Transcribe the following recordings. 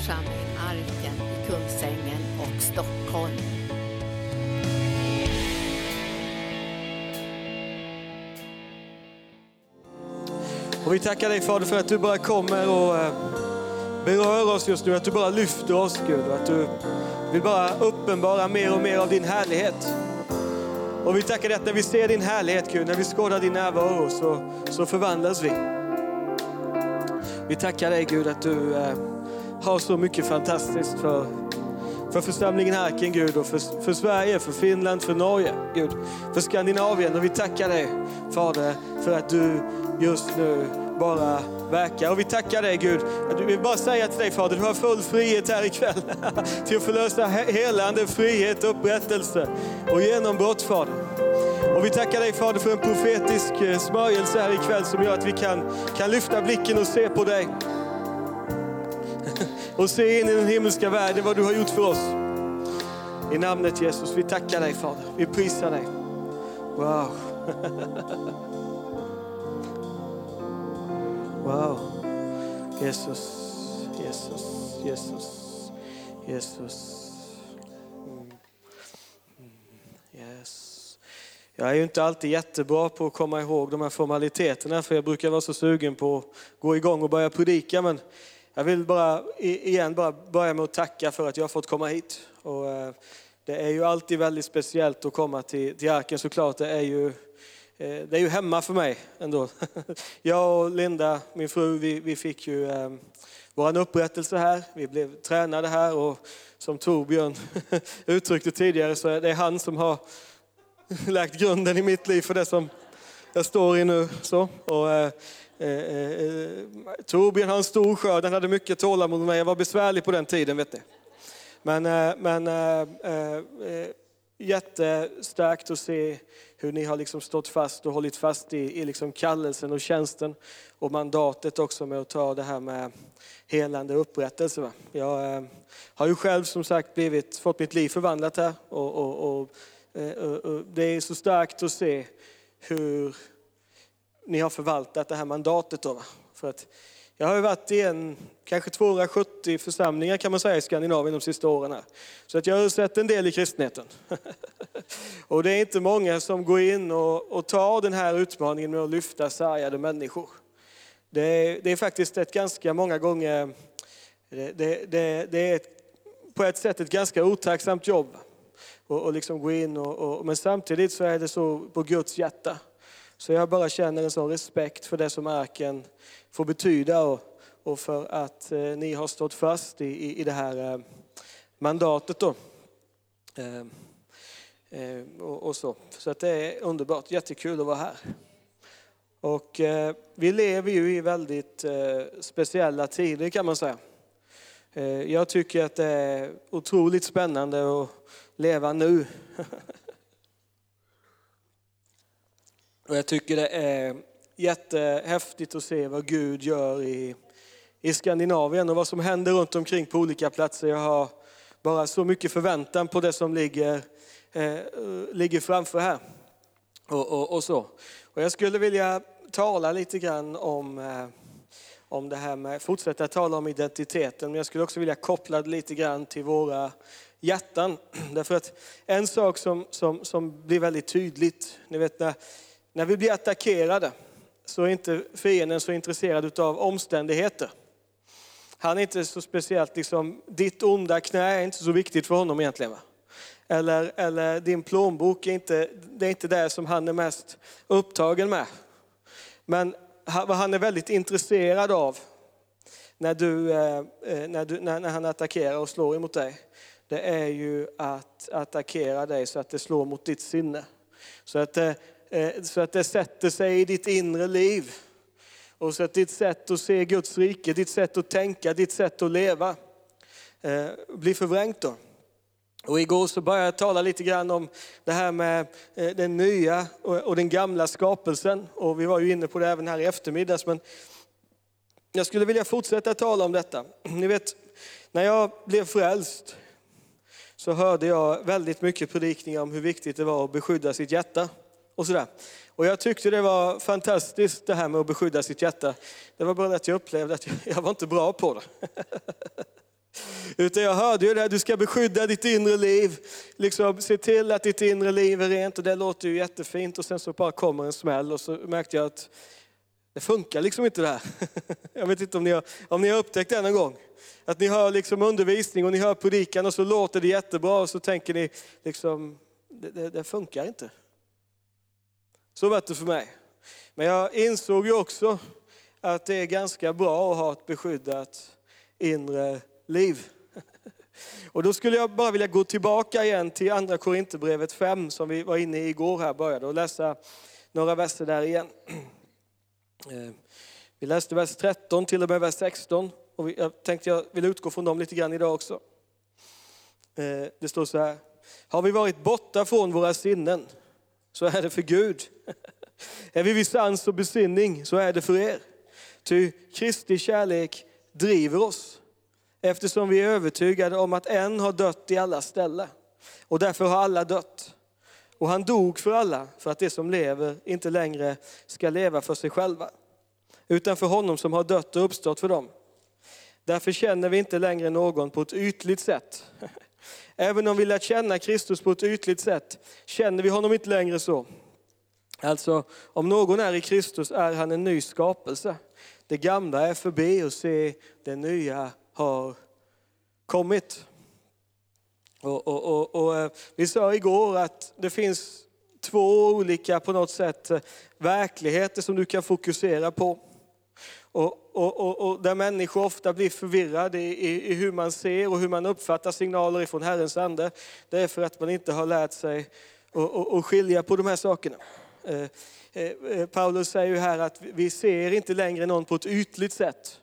församling Arken i Kungsängen och Stockholm. Och vi tackar dig Fader för att du bara kommer och eh, berör oss just nu, att du bara lyfter oss Gud. och Att du vill bara uppenbara mer och mer av din härlighet. Och vi tackar dig att när vi ser din härlighet Gud, när vi skådar din närvaro så, så förvandlas vi. Vi tackar dig Gud att du eh, har så mycket fantastiskt för, för församlingen Harken Gud och för, för Sverige, för Finland, för Norge Gud, för Skandinavien. Och vi tackar dig Fader för att du just nu bara verkar. Och vi tackar dig Gud. Jag vill bara säga till dig Fader, du har full frihet här ikväll till att förlösa helande, frihet, upprättelse och genombrott Fader. Och vi tackar dig Fader för en profetisk eh, smörjelse här ikväll som gör att vi kan, kan lyfta blicken och se på dig. Och se in i den himmelska världen vad du har gjort för oss. I namnet Jesus, vi tackar dig Fader. Vi prisar dig. Wow. Wow. Jesus, Jesus, Jesus, Jesus. Mm. mm. Yes. Jag är ju inte alltid jättebra på att komma ihåg de här formaliteterna för jag brukar vara så sugen på att gå igång och börja predika. Men jag vill bara igen bara börja med att tacka för att jag har fått komma hit. Och, eh, det är ju alltid väldigt speciellt att komma till, till Arken såklart. Det är ju eh, Det är ju hemma för mig ändå. Jag och Linda, min fru, vi, vi fick ju eh, vår upprättelse här. Vi blev tränade här och som Torbjörn uttryckte tidigare så är det han som har lagt grunden i mitt liv för det som jag står i nu. Så. Och, Eh, eh, eh, Torbjörn har en stor skörd, han hade mycket tålamod med mig. Jag var besvärlig på den tiden vet ni. Men, eh, men eh, eh, eh jättestarkt att se hur ni har liksom stått fast och hållit fast i, i liksom kallelsen och tjänsten och mandatet också med att ta det här med helande och upprättelse. Va? Jag eh, har ju själv som sagt blivit, fått mitt liv förvandlat här och, och, och, eh, och, och det är så starkt att se hur ni har förvaltat det här mandatet. Då. För att jag har ju varit i en, kanske 270 församlingar kan man säga i Skandinavien de sista åren. Här. Så att jag har sett en del i kristenheten. och det är inte många som går in och, och tar den här utmaningen med att lyfta sargade människor. Det är, det är faktiskt ett ganska många gånger, det, det, det, det är ett, på ett sätt ett ganska otacksamt jobb. Och, och liksom gå in och, och, men samtidigt så är det så på Guds hjärta. Så jag bara känner en sån respekt för det som arken får betyda och, och för att eh, ni har stått fast i, i, i det här eh, mandatet. Då. Eh, eh, och, och så så att det är underbart, jättekul att vara här. Och eh, vi lever ju i väldigt eh, speciella tider kan man säga. Eh, jag tycker att det är otroligt spännande att leva nu. Och jag tycker det är jättehäftigt att se vad Gud gör i, i Skandinavien och vad som händer runt omkring på olika platser. Jag har bara så mycket förväntan på det som ligger, eh, ligger framför här. Och, och, och, så. och jag skulle vilja tala lite grann om, eh, om det här med, fortsätta tala om identiteten, men jag skulle också vilja koppla det lite grann till våra hjärtan. Därför att en sak som, som, som blir väldigt tydligt, ni vet när, när vi blir attackerade så är inte fienden så intresserad av omständigheter. Han är inte så speciellt, liksom, ditt onda knä är inte så viktigt för honom egentligen. Va? Eller, eller din plånbok, är inte, det är inte det som han är mest upptagen med. Men vad han är väldigt intresserad av när, du, eh, eh, när, du, när, när han attackerar och slår emot dig, det är ju att attackera dig så att det slår mot ditt sinne. Så att eh, Eh, så att det sätter sig i ditt inre liv. Och så att ditt sätt att se Guds rike, ditt sätt att tänka, ditt sätt att leva eh, blir förvrängt då. Och igår så började jag tala lite grann om det här med eh, den nya och den gamla skapelsen. Och vi var ju inne på det även här i eftermiddags. Men jag skulle vilja fortsätta tala om detta. Ni vet, när jag blev frälst så hörde jag väldigt mycket predikningar om hur viktigt det var att beskydda sitt hjärta. Och, sådär. och jag tyckte det var fantastiskt det här med att beskydda sitt hjärta. Det var bara att jag upplevde att jag var inte bra på det. Utan jag hörde ju det här, du ska beskydda ditt inre liv. Liksom, se till att ditt inre liv är rent och det låter ju jättefint. Och sen så bara kommer en smäll och så märkte jag att det funkar liksom inte det här. Jag vet inte om ni har, om ni har upptäckt det någon gång. Att ni hör liksom undervisning och ni hör predikan och så låter det jättebra och så tänker ni liksom, det, det, det funkar inte. Så var det för mig. Men jag insåg ju också att det är ganska bra att ha ett beskyddat inre liv. Och då skulle jag bara vilja gå tillbaka igen till andra Korinthierbrevet 5 som vi var inne i igår här, började och läsa några verser där igen. Eh, vi läste vers 13 till och med vers 16 och jag tänkte jag vill utgå från dem lite grann idag också. Eh, det står så här, har vi varit borta från våra sinnen så är det för Gud. Är vi vid sans och besinning så är det för er. Ty Kristi kärlek driver oss eftersom vi är övertygade om att en har dött i alla ställe. Och därför har alla dött. Och han dog för alla, för att de som lever inte längre ska leva för sig själva, utan för honom som har dött och uppstått för dem. Därför känner vi inte längre någon på ett ytligt sätt. Även om vi lär känna Kristus på ett ytligt sätt känner vi honom inte längre så. Alltså, om någon är i Kristus är han en ny skapelse. Det gamla är förbi och se, det nya har kommit. Och, och, och, och, eh, vi sa igår att det finns två olika på något sätt eh, verkligheter som du kan fokusera på. Och, och, och, där människor ofta blir förvirrade i, i, i, hur man ser och hur man uppfattar signaler ifrån Herrens ande. Det är för att man inte har lärt sig att skilja på de här sakerna. Eh, eh, eh, Paulus säger ju här att vi ser inte längre någon på ett ytligt sätt.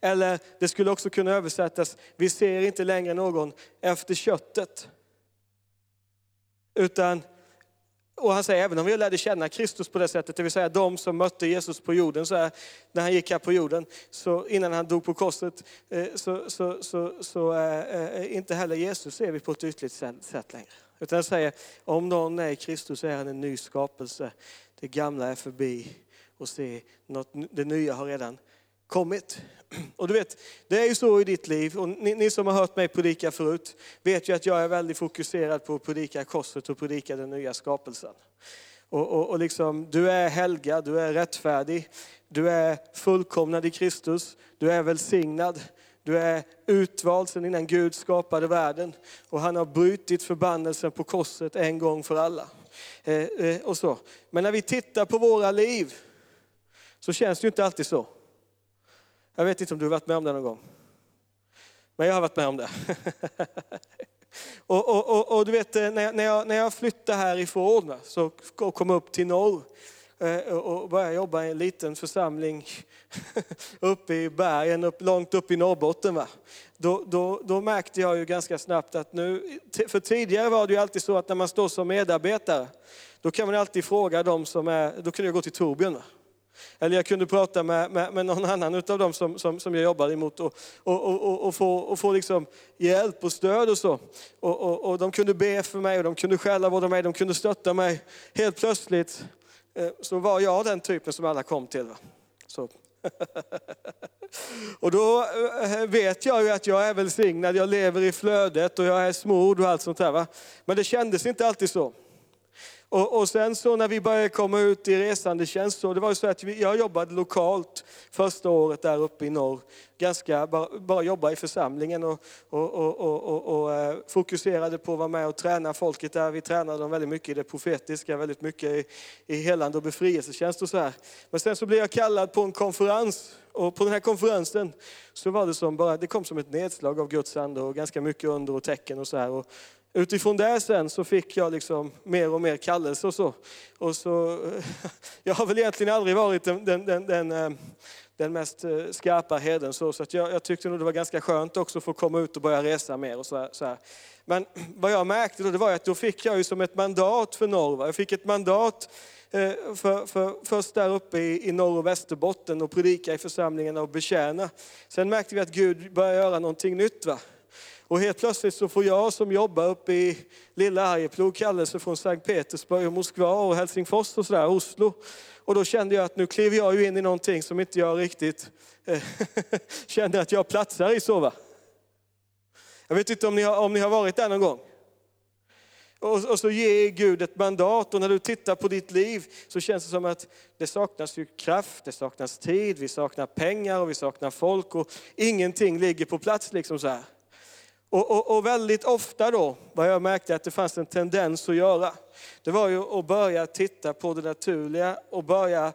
Eller det skulle också kunna översättas, vi ser inte längre någon efter köttet. Utan, och han säger, även om vi lärde känna Kristus på det sättet, det vill säga de som mötte Jesus på jorden, så här, när han gick här på jorden, så innan han dog på korset, så, så, så, så äh, inte heller Jesus ser vi på ett ytligt sätt längre. Utan jag säger, om någon är i Kristus är han en ny skapelse. Det gamla är förbi och se, något, det nya har redan kommit. Och du vet, det är ju så i ditt liv, och ni, ni, som har hört mig predika förut, vet ju att jag är väldigt fokuserad på att predika korset och predika den nya skapelsen. Och, och, och liksom, du är helgad, du är rättfärdig, du är fullkomnad i Kristus, du är välsignad, du är utvald sedan innan Gud skapade världen. Och han har brutit förbannelsen på korset en gång för alla. Eh, eh, och så. Men när vi tittar på våra liv så känns det ju inte alltid så. Jag vet inte om du har varit med om det någon gång. Men jag har varit med om det. och, och, och, och, du vet, eh, när jag, när jag, flyttade härifrån så kom upp till norr Eh, och började jobba i en liten församling uppe i bergen, upp, långt upp i Norrbotten. Va? Då, då, då märkte jag ju ganska snabbt att nu, för tidigare var det ju alltid så att när man står som medarbetare, då kan man alltid fråga dem som är, då kunde jag gå till Torbjörn. Va? Eller jag kunde prata med, med, med någon annan av dem som, som, som jag jobbade emot och, och, och, och få, och få liksom hjälp och stöd och så. Och, och, och de kunde be för mig och de kunde skälla på mig, de kunde stötta mig. Helt plötsligt Eh, så var jag den typen som alla kom till. Så. Och då eh, eh, vet jag ju att jag är välsignad, jag lever i flödet och jag är smord och allt sånt där. Va? Men det kändes inte alltid så. Och, och, sen så när vi började komma ut i resandetjänst, så det var ju så att vi, jag jobbade lokalt första året där uppe i norr. Ganska, bara, bara jobba i församlingen och, och, och, och, eh, fokuserade på att vara med och träna folket där. Vi tränade dem väldigt mycket i det profetiska, väldigt mycket i, i helande och befrielsetjänst och så här. Men sen så blev jag kallad på en konferens och på den här konferensen så var det som bara, det kom som ett nedslag av Guds ande och ganska mycket under och tecken och så här. Och utifrån det sen så fick jag liksom mer och mer kallelse och så. Och så jag har väl egentligen aldrig varit den, den, den, den, eh, den mest eh, skarpa herden så, så att jag, jag, tyckte nog det var ganska skönt också att få komma ut och börja resa mer och så här, så här. Men vad jag märkte då, det var att då fick jag ju som ett mandat för Norva. Jag fick ett mandat eh, för, för, först där uppe i, i norr och Västerbotten och predika i församlingarna och betjäna. Sen märkte vi att Gud började göra någonting nytt. Va? Och helt plötsligt så får jag som jobbar uppe i lilla Arjeplog kallelse från Sankt Petersburg och Moskva och Helsingfors och sådär, Oslo. Och då kände jag att nu kliver jag ju in i någonting som inte jag riktigt eh, kände att jag platsar i så va. Jag vet inte om ni har, om ni har varit där någon gång. Och, och så ger Gud ett mandat och när du tittar på ditt liv så känns det som att det saknas ju kraft, det saknas tid, vi saknar pengar och vi saknar folk och ingenting ligger på plats liksom så här. Och, och, och, väldigt ofta då, vad jag märkte att det fanns en tendens att göra, det var ju att börja titta på det naturliga och börja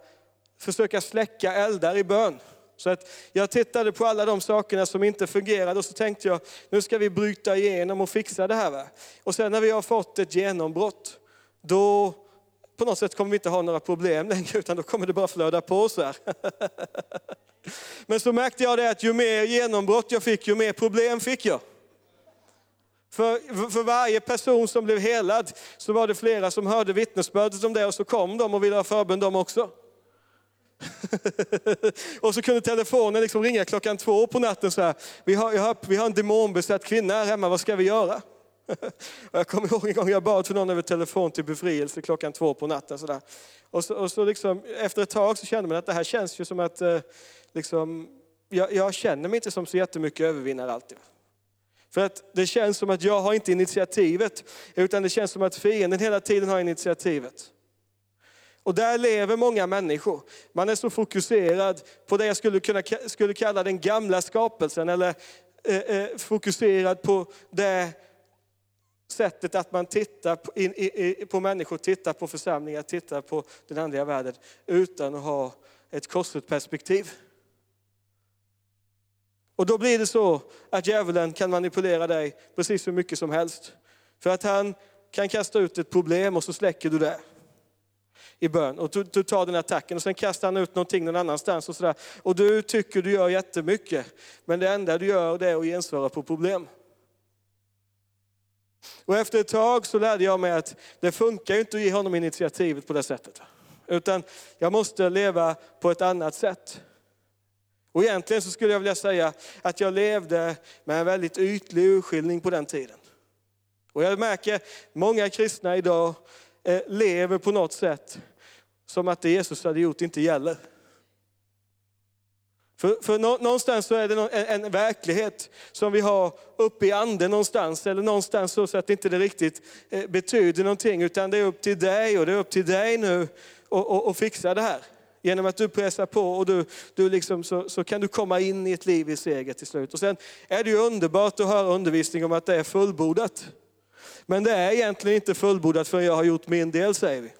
försöka släcka eldar i bön. Så att jag tittade på alla de sakerna som inte fungerade och så tänkte jag, nu ska vi bryta igenom och fixa det här. Va? Och sen när vi har fått ett genombrott, då på något sätt kommer vi inte ha några problem längre, utan då kommer det bara flöda på så här. Men så märkte jag det att ju mer genombrott jag fick, ju mer problem fick jag. För, för varje person som blev helad så var det flera som hörde vittnesbördet om det och så kom de och ville ha förbön de också. och så kunde telefonen liksom ringa klockan två på natten så här. Vi har, har, vi har en demonbesatt kvinna här hemma, vad ska vi göra? jag kommer ihåg en gång jag bad för någon över telefon till befrielse klockan två på natten. Så där. Och, så, och så liksom, efter ett tag så kände man att det här känns ju som att eh, liksom, jag, jag, känner mig inte som så jättemycket övervinnare alltid. För att det känns som att jag har inte initiativet, utan det känns som att fienden hela tiden har initiativet. Och där lever många människor. Man är så fokuserad på det jag skulle kunna skulle kalla den gamla skapelsen, eller eh, eh, fokuserad på det sättet att man tittar på, in, i, på människor, tittar på församlingar, tittar på den andliga världen utan att ha ett korsligt perspektiv. Och då blir det så att djävulen kan manipulera dig precis hur mycket som helst. För att han kan kasta ut ett problem och så släcker du det i bön. Och du, du, tar den attacken och sen kastar han ut någonting någon annanstans. Och, sådär. och du tycker du gör jättemycket. Men det enda du gör det är att gensvara på problem. Och efter ett tag så lärde jag mig att det funkar inte att ge honom initiativet på det sättet. Utan jag måste leva på ett annat sätt. Och egentligen så skulle jag vilja säga att jag levde med en väldigt ytlig urskiljning på den tiden. Och jag märker många kristna idag eh, lever på något sätt som att det Jesus hade gjort inte gäller. För, för någonstans så är det en, en, verklighet som vi har uppe i anden någonstans, eller någonstans så att det inte riktigt eh, betyder någonting, utan det är upp till dig och det är upp till dig nu att fixa det här. Genom att du pressar på och du, du liksom, så, så kan du komma in i ett liv i seger till slut. Och sen är det ju underbart att höra undervisning om att det är fullbordat. Men det är egentligen inte fullbordat förrän jag har gjort min del, säger vi.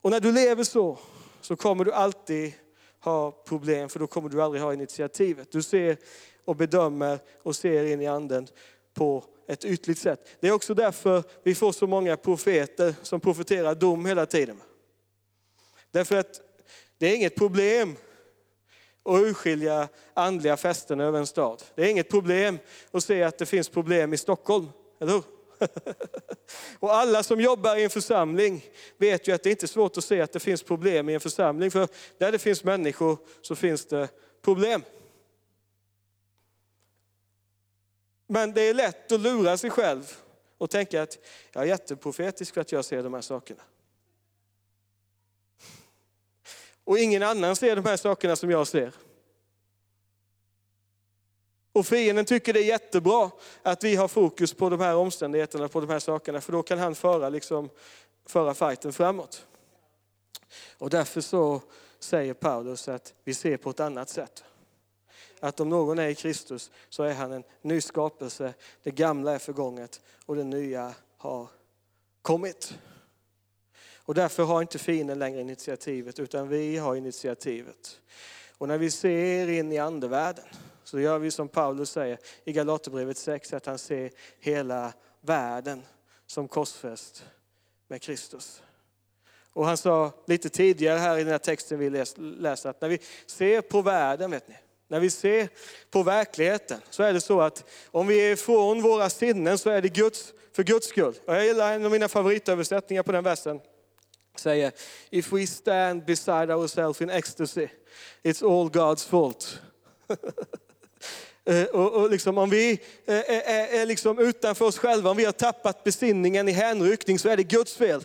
Och när du lever så, så kommer du alltid ha problem, för då kommer du aldrig ha initiativet. Du ser och bedömer och ser in i anden på ett ytligt sätt. Det är också därför vi får så många profeter som profeterar dom hela tiden. Därför att det är inget problem att urskilja andliga fästen över en stad. Det är inget problem att se att det finns problem i Stockholm, eller hur? Och alla som jobbar i en församling vet ju att det inte är svårt att se att det finns problem i en församling. För där det finns människor så finns det problem. Men det är lätt att lura sig själv och tänka att jag är jätteprofetisk för att jag ser de här sakerna. Och ingen annan ser de här sakerna som jag ser. Och fienden tycker det är jättebra att vi har fokus på de här omständigheterna, på de här sakerna, för då kan han föra, liksom, föra fighten framåt. Och därför så säger Paulus att vi ser på ett annat sätt. Att om någon är i Kristus så är han en ny skapelse. Det gamla är förgånget och det nya har kommit. Och därför har inte fienden längre initiativet, utan vi har initiativet. Och när vi ser in i andevärlden så gör vi som Paulus säger i Galaterbrevet 6, att han ser hela världen som korsfäst med Kristus. Och han sa lite tidigare här i den här texten vi läste att när vi ser på världen, vet ni, när vi ser på verkligheten så är det så att om vi är ifrån våra sinnen så är det Guds, för Guds skull. Och jag gillar en av mina favoritöversättningar på den versen säger, if we stand beside ourselves in ecstasy, it's all God's fault. Eh, och, och liksom, om vi är, är, är liksom utanför oss själva, om vi har tappat besinningen i hänryckning så är det Guds fel.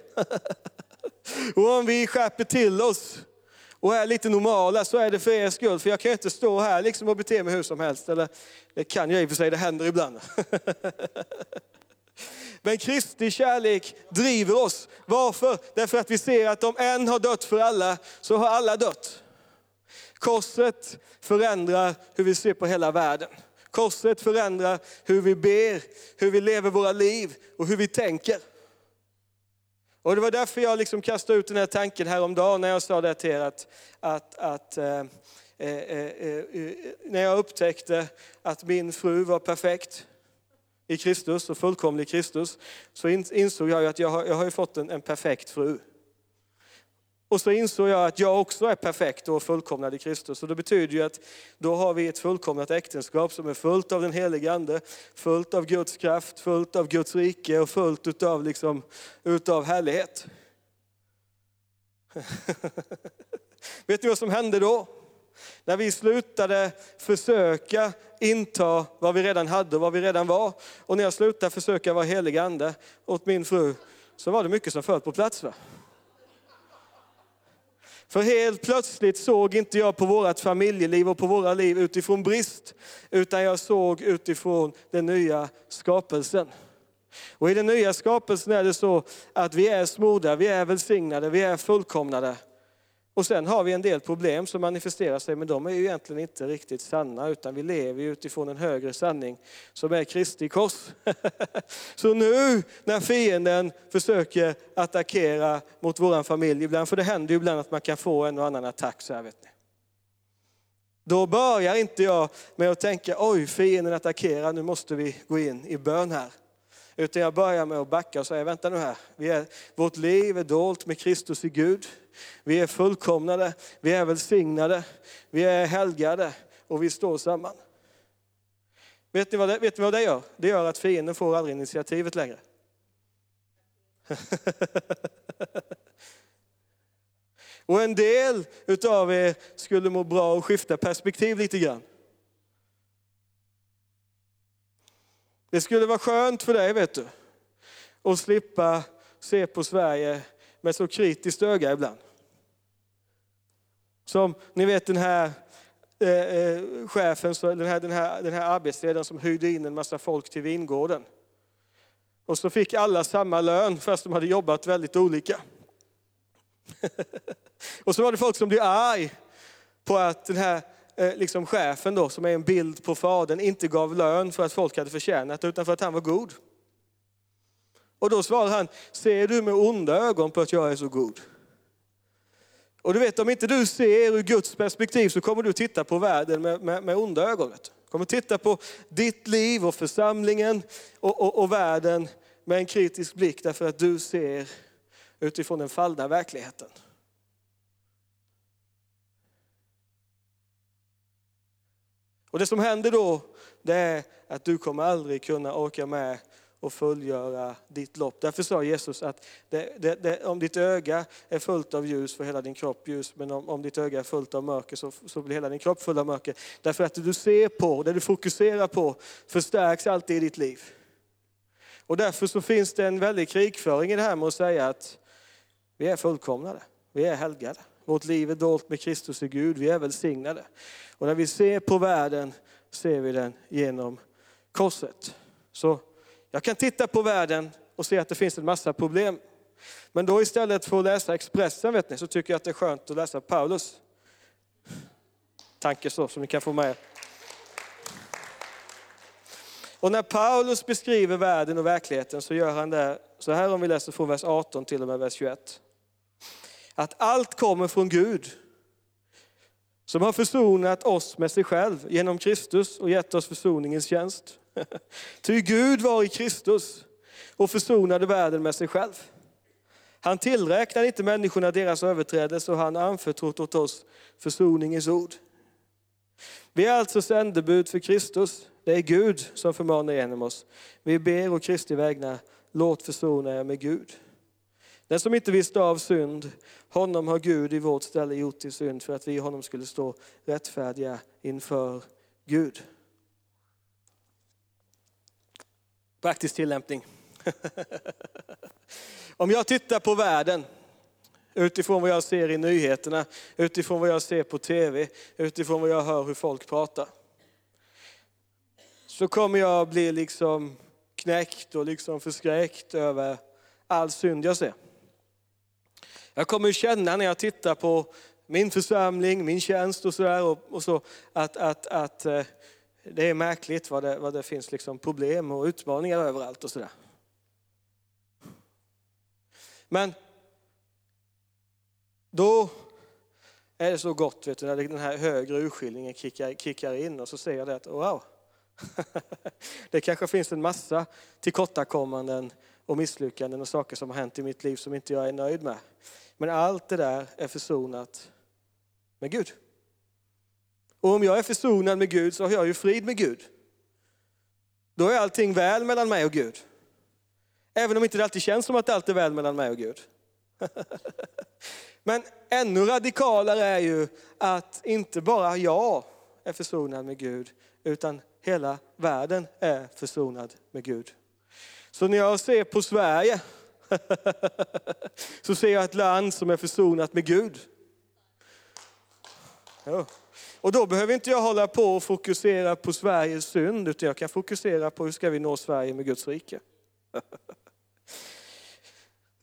och om vi skärper till oss och är lite normala så är det för er skull. För jag kan ju inte stå här liksom och bete mig hur som helst. Eller, det kan jag i och för sig, det händer ibland. Men Kristi kärlek driver oss. Varför? Därför att vi ser att om en har dött för alla, så har alla dött. Korset förändrar hur vi ser på hela världen. Korset förändrar hur vi ber, hur vi lever våra liv och hur vi tänker. Och det var därför jag liksom kastade ut den här tanken häromdagen när jag sa det till er att, att, att eh, eh, eh, eh, eh när jag upptäckte att min fru var perfekt i Kristus och fullkomlig i Kristus, så insåg jag att jag har, jag har fått en, en perfekt fru. Och så insåg jag att jag också är perfekt och fullkomnad i Kristus. Och det betyder ju att då har vi ett fullkomnat äktenskap som är fullt av den helige Ande, fullt av Guds kraft, fullt av Guds rike och fullt utav, liksom, utav härlighet. Vet ni vad som hände då? När vi slutade försöka inta vad vi redan hade och vad vi redan var. Och när jag slutade försöka vara helig ande åt min fru så var det mycket som föll på plats. Va? För helt plötsligt såg inte jag på vårt familjeliv och på våra liv utifrån brist, utan jag såg utifrån den nya skapelsen. Och i den nya skapelsen är det så att vi är smorda, vi är välsignade, vi är fullkomnade. Och sen har vi en del problem som manifesterar sig, men de är ju egentligen inte riktigt sanna, utan vi lever utifrån en högre sanning som är Kristi kors. Så nu när fienden försöker attackera mot vår familj ibland, för det händer ju ibland att man kan få en och annan attack så här vet ni. Då börjar inte jag med att tänka, oj fienden attackerar, nu måste vi gå in i bön här. Utan jag börjar med att backa och säga, vänta nu här, vi är, vårt liv är dolt med Kristus i Gud. Vi är fullkomnade, vi är välsignade, vi är helgade och vi står samman. Vet ni, vad det, vet ni vad det gör? Det gör att fienden får aldrig initiativet längre. och en del utav er skulle må bra att skifta perspektiv lite grann. Det skulle vara skönt för dig, vet du, att slippa se på Sverige med så kritiskt öga ibland. Som ni vet den här eh, eh chefen, den här, den, här, den här arbetsledaren som hyrde in en massa folk till vingården. Och så fick alla samma lön fast de hade jobbat väldigt olika. och så var det folk som blev arg på att den här eh, liksom chefen då, som är en bild på fadern, inte gav lön för att folk hade förtjänat utan för att han var god. Och då svarar han, ser du med onda ögon på att jag är så god? Och du vet, om inte du ser ur Guds perspektiv så kommer du titta på världen med, med, med onda ögon. Du kommer titta på ditt liv och församlingen och, och, och världen med en kritisk blick därför att du ser utifrån den fallna verkligheten. Och det som händer då, det är att du kommer aldrig kunna orka med och fullgöra ditt lopp. Därför sa Jesus att det, det, det, om ditt öga är fullt av ljus får hela din kropp ljus, men om, om ditt öga är fullt av mörker så, så blir hela din kropp full av mörker. Därför att det du ser på, det du fokuserar på, förstärks alltid i ditt liv. Och därför så finns det en väldig krigföring i det här med att säga att vi är fullkomnade, vi är helgade. Vårt liv är dolt med Kristus i Gud, vi är välsignade. Och när vi ser på världen ser vi den genom korset. Så jag kan titta på världen och se att det finns en massa problem. Men då istället för att läsa Expressen vet ni, så tycker jag att det är skönt att läsa Paulus. Tanke så, som ni kan få med Och när Paulus beskriver världen och verkligheten så gör han det så här om vi läser från vers 18 till och med vers 21. Att allt kommer från Gud som har försonat oss med sig själv genom Kristus och gett oss försoningens tjänst. Ty Gud var i Kristus och försonade världen med sig själv. Han tillräknade inte människorna deras överträdelse och han anförtrott åt oss försoningens ord. Vi är alltså sändebud för Kristus. Det är Gud som förmanar genom oss. Vi ber och Kristi vägnar, låt försona er med Gud. Den som inte visste av synd, honom har Gud i vårt ställe gjort till synd för att vi i honom skulle stå rättfärdiga inför Gud. Praktisk tillämpning. Om jag tittar på världen Utifrån vad jag ser i nyheterna, utifrån vad jag ser på tv, utifrån vad jag hör hur folk pratar. Så kommer jag bli liksom knäckt och liksom förskräckt över all synd jag ser. Jag kommer känna när jag tittar på min församling, min tjänst och sådär, och, och så, att, att, att eh, det är märkligt vad det, vad det finns liksom problem och utmaningar överallt och sådär. Men då är det så gott vet du, när den här högre urskiljningen kickar, kickar in och så ser jag det att wow, det kanske finns en massa tillkortakommanden och misslyckanden och saker som har hänt i mitt liv som inte jag är nöjd med. Men allt det där är försonat med Gud. Och om jag är försonad med Gud så har jag ju frid med Gud. Då är allting väl mellan mig och Gud. Även om inte det alltid känns som att allt är väl mellan mig och Gud. Men ännu radikalare är ju att inte bara jag är försonad med Gud, utan hela världen är försonad med Gud. Så när jag ser på Sverige så ser jag ett land som är försonat med Gud. Och då behöver inte jag hålla på och fokusera på Sveriges synd, utan jag kan fokusera på hur ska vi nå Sverige med Guds rike.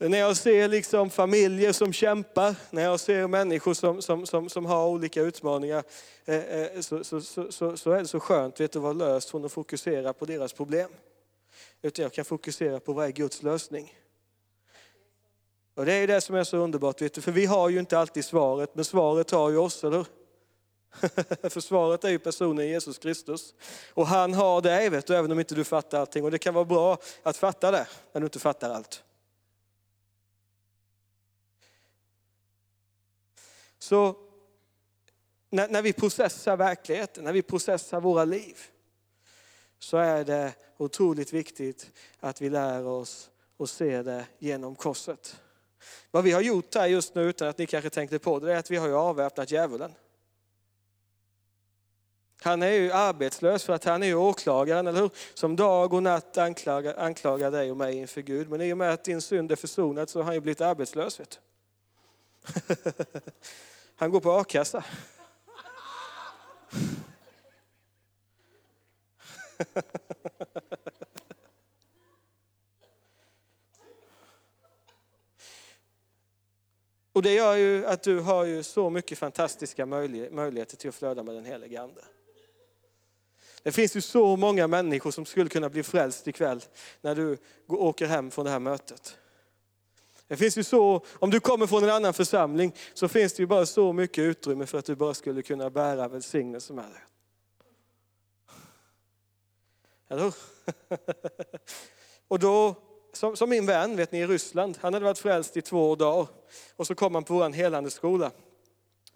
När jag ser liksom familjer som kämpar, när jag ser människor som, som, som, som har olika utmaningar, eh, eh, så, så, så, så, är det så skönt vet, att vara löst från att fokusera på deras problem. Utan jag kan fokusera på vad är Guds lösning. Och Det är det som är så underbart, vet du, för vi har ju inte alltid svaret, men svaret har ju oss, eller För svaret är ju personen Jesus Kristus. Och han har dig, vet du, även om inte du fattar allting. Och det kan vara bra att fatta det, när du inte fattar allt. Så när, när vi processar verkligheten, när vi processar våra liv, så är det otroligt viktigt att vi lär oss att se det genom korset. Vad vi har gjort här just nu, utan att ni kanske tänkte på det, är att vi har ju avväpnat djävulen. Han är ju arbetslös för att han är ju åklagaren, eller hur? Som dag och natt anklagar, anklagar dig och mig inför Gud. Men i och med att din synd är försonad så har han ju blivit arbetslös. Vet du. Han går på a-kassa. Och det gör ju att du har ju så mycket fantastiska möjligheter till att flöda med den helige Ande. Det finns ju så många människor som skulle kunna bli frälst ikväll när du åker hem från det här mötet. Det finns ju så, om du kommer från en annan församling så finns det ju bara så mycket utrymme för att du bara skulle kunna bära välsignelse med dig. Eller hur? Och då, som, som, min vän vet ni, i Ryssland, han hade varit frälst i två dagar. Och så kom han på vår helande skola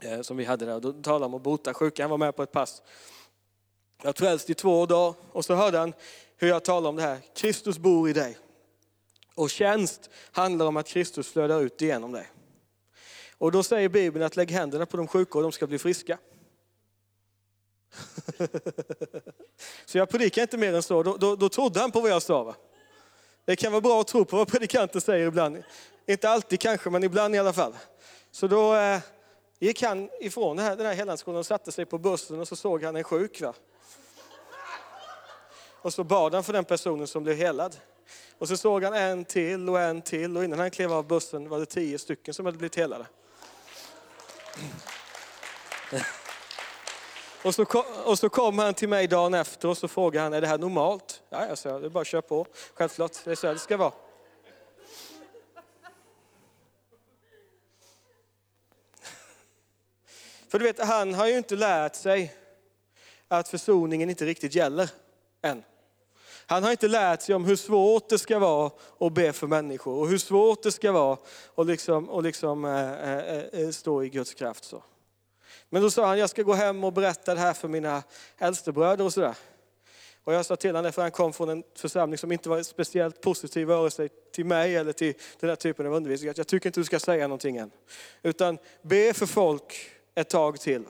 eh, som vi hade där. Då talade om att bota sjuka, han var med på ett pass. Jag var frälst i två dagar och så hörde han hur jag talade om det här. Kristus bor i dig. Och tjänst handlar om att Kristus flödar ut igenom dig. Och då säger Bibeln att lägg händerna på de sjuka och de ska bli friska. så jag predikar inte mer än så. Då, då, då trodde han på vad jag sa. Va? Det kan vara bra att tro på vad predikanter säger ibland. Inte alltid kanske, men ibland i alla fall. Så då eh, gick han ifrån den här, den här Hellandsskolan och satte sig på bussen och så såg han en sjuk. Va? Och så bad han för den personen som blev helad. Och så såg han en till och en till och innan han klev av bussen var det tio stycken som hade blivit helade. Och så, kom, och så kom han till mig dagen efter och så frågade han, är det här normalt? Ja, jag sa, det är bara att köra på. Självklart, det är så här det ska vara. För du vet, han har ju inte lärt sig att försoningen inte riktigt gäller än. Han har inte lärt sig om hur svårt det ska vara att be för människor och hur svårt det ska vara att liksom, och liksom, äh, äh, stå i Guds kraft. Så. Men då sa han, jag ska gå hem och berätta det här för mina äldstebröder och sådär. Och jag sa till honom, för han kom från en församling som inte var speciellt positiv vare sig till mig eller till den här typen av undervisning. Att jag tycker inte du ska säga någonting än. Utan be för folk ett tag till.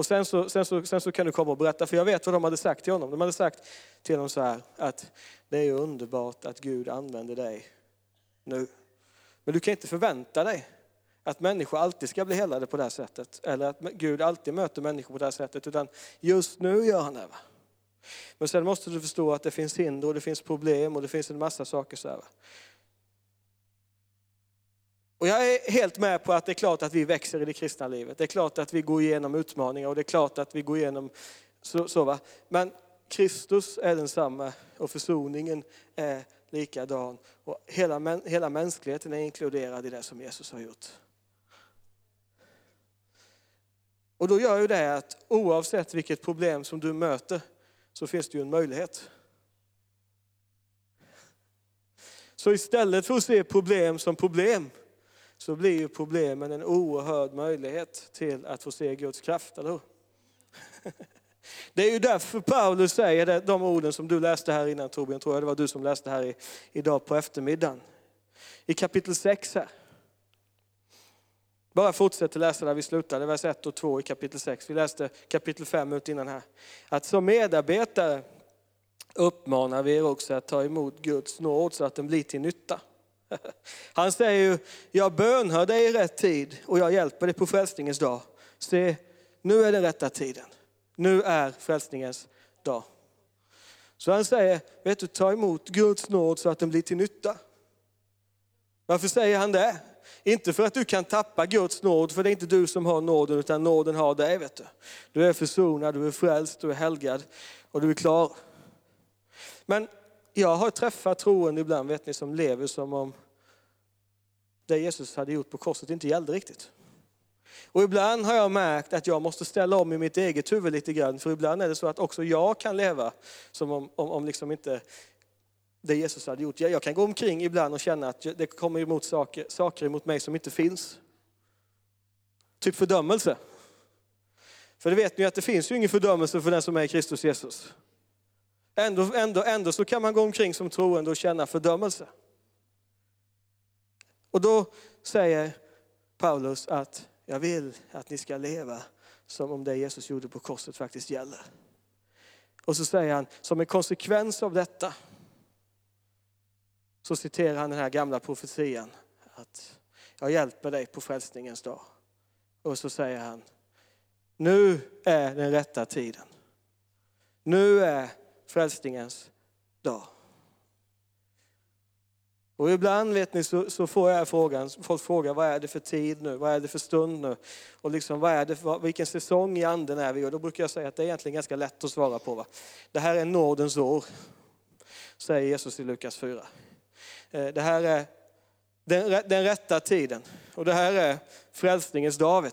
Och sen så, sen, så, sen så kan du komma och berätta, för jag vet vad de hade sagt till honom. De hade sagt till honom så här, att det är underbart att Gud använder dig nu. Men du kan inte förvänta dig att människor alltid ska bli helade på det här sättet. Eller att Gud alltid möter människor på det här sättet. Utan just nu gör han det. Va? Men sen måste du förstå att det finns hinder och det finns problem och det finns en massa saker. Så här, va? Och jag är helt med på att det är klart att vi växer i det kristna livet. Det är klart att vi går igenom utmaningar och det är klart att vi går igenom så, så va. Men Kristus är densamma och försoningen är likadan. Och hela, hela mänskligheten är inkluderad i det som Jesus har gjort. Och då gör ju det att oavsett vilket problem som du möter så finns det ju en möjlighet. Så istället för att se problem som problem så blir ju problemen en oerhörd möjlighet till att få se Guds kraft, eller hur? Det är ju därför Paulus säger de orden som du läste här innan Torbjörn, tror jag det var du som läste här idag på eftermiddagen. I kapitel 6 här. Bara fortsätt läsa där vi slutade, vers 1 och 2 i kapitel 6. Vi läste kapitel 5 ut innan här. Att som medarbetare uppmanar vi er också att ta emot Guds nåd så att den blir till nytta. Han säger ju, jag bönhör dig i rätt tid och jag hjälper dig på frälsningens dag. Se, nu är den rätta tiden. Nu är frälsningens dag. Så han säger, vet du, ta emot Guds nåd så att den blir till nytta. Varför säger han det? Inte för att du kan tappa Guds nåd, för det är inte du som har nåden, utan nåden har dig. Vet du. du är försonad, du är frälst, du är helgad och du är klar. Men jag har träffat troende ibland, vet ni, som lever som om det Jesus hade gjort på korset inte gällde riktigt. Och ibland har jag märkt att jag måste ställa om i mitt eget huvud lite grann, för ibland är det så att också jag kan leva som om, om, om liksom inte det Jesus hade gjort. Jag kan gå omkring ibland och känna att det kommer emot saker, saker emot mig som inte finns. Typ fördömelse. För det vet ni att det finns ju ingen fördömelse för den som är i Kristus Jesus. Ändå, ändå, ändå så kan man gå omkring som troende och känna fördömelse. Och då säger Paulus att jag vill att ni ska leva som om det Jesus gjorde på korset faktiskt gäller. Och så säger han, som en konsekvens av detta, så citerar han den här gamla profetian, att jag hjälper dig på frälsningens dag. Och så säger han, nu är den rätta tiden. Nu är frälsningens dag. Och ibland vet ni, så, så, får jag frågan, folk frågar vad är det för tid nu, vad är det för stund nu? Och liksom, vad är det för, vilken säsong i anden är vi? Och då brukar jag säga att det är egentligen ganska lätt att svara på. Va? Det här är nådens år, säger Jesus i Lukas 4. Eh, det här är den, den rätta tiden. Och det här är frälsningens dag.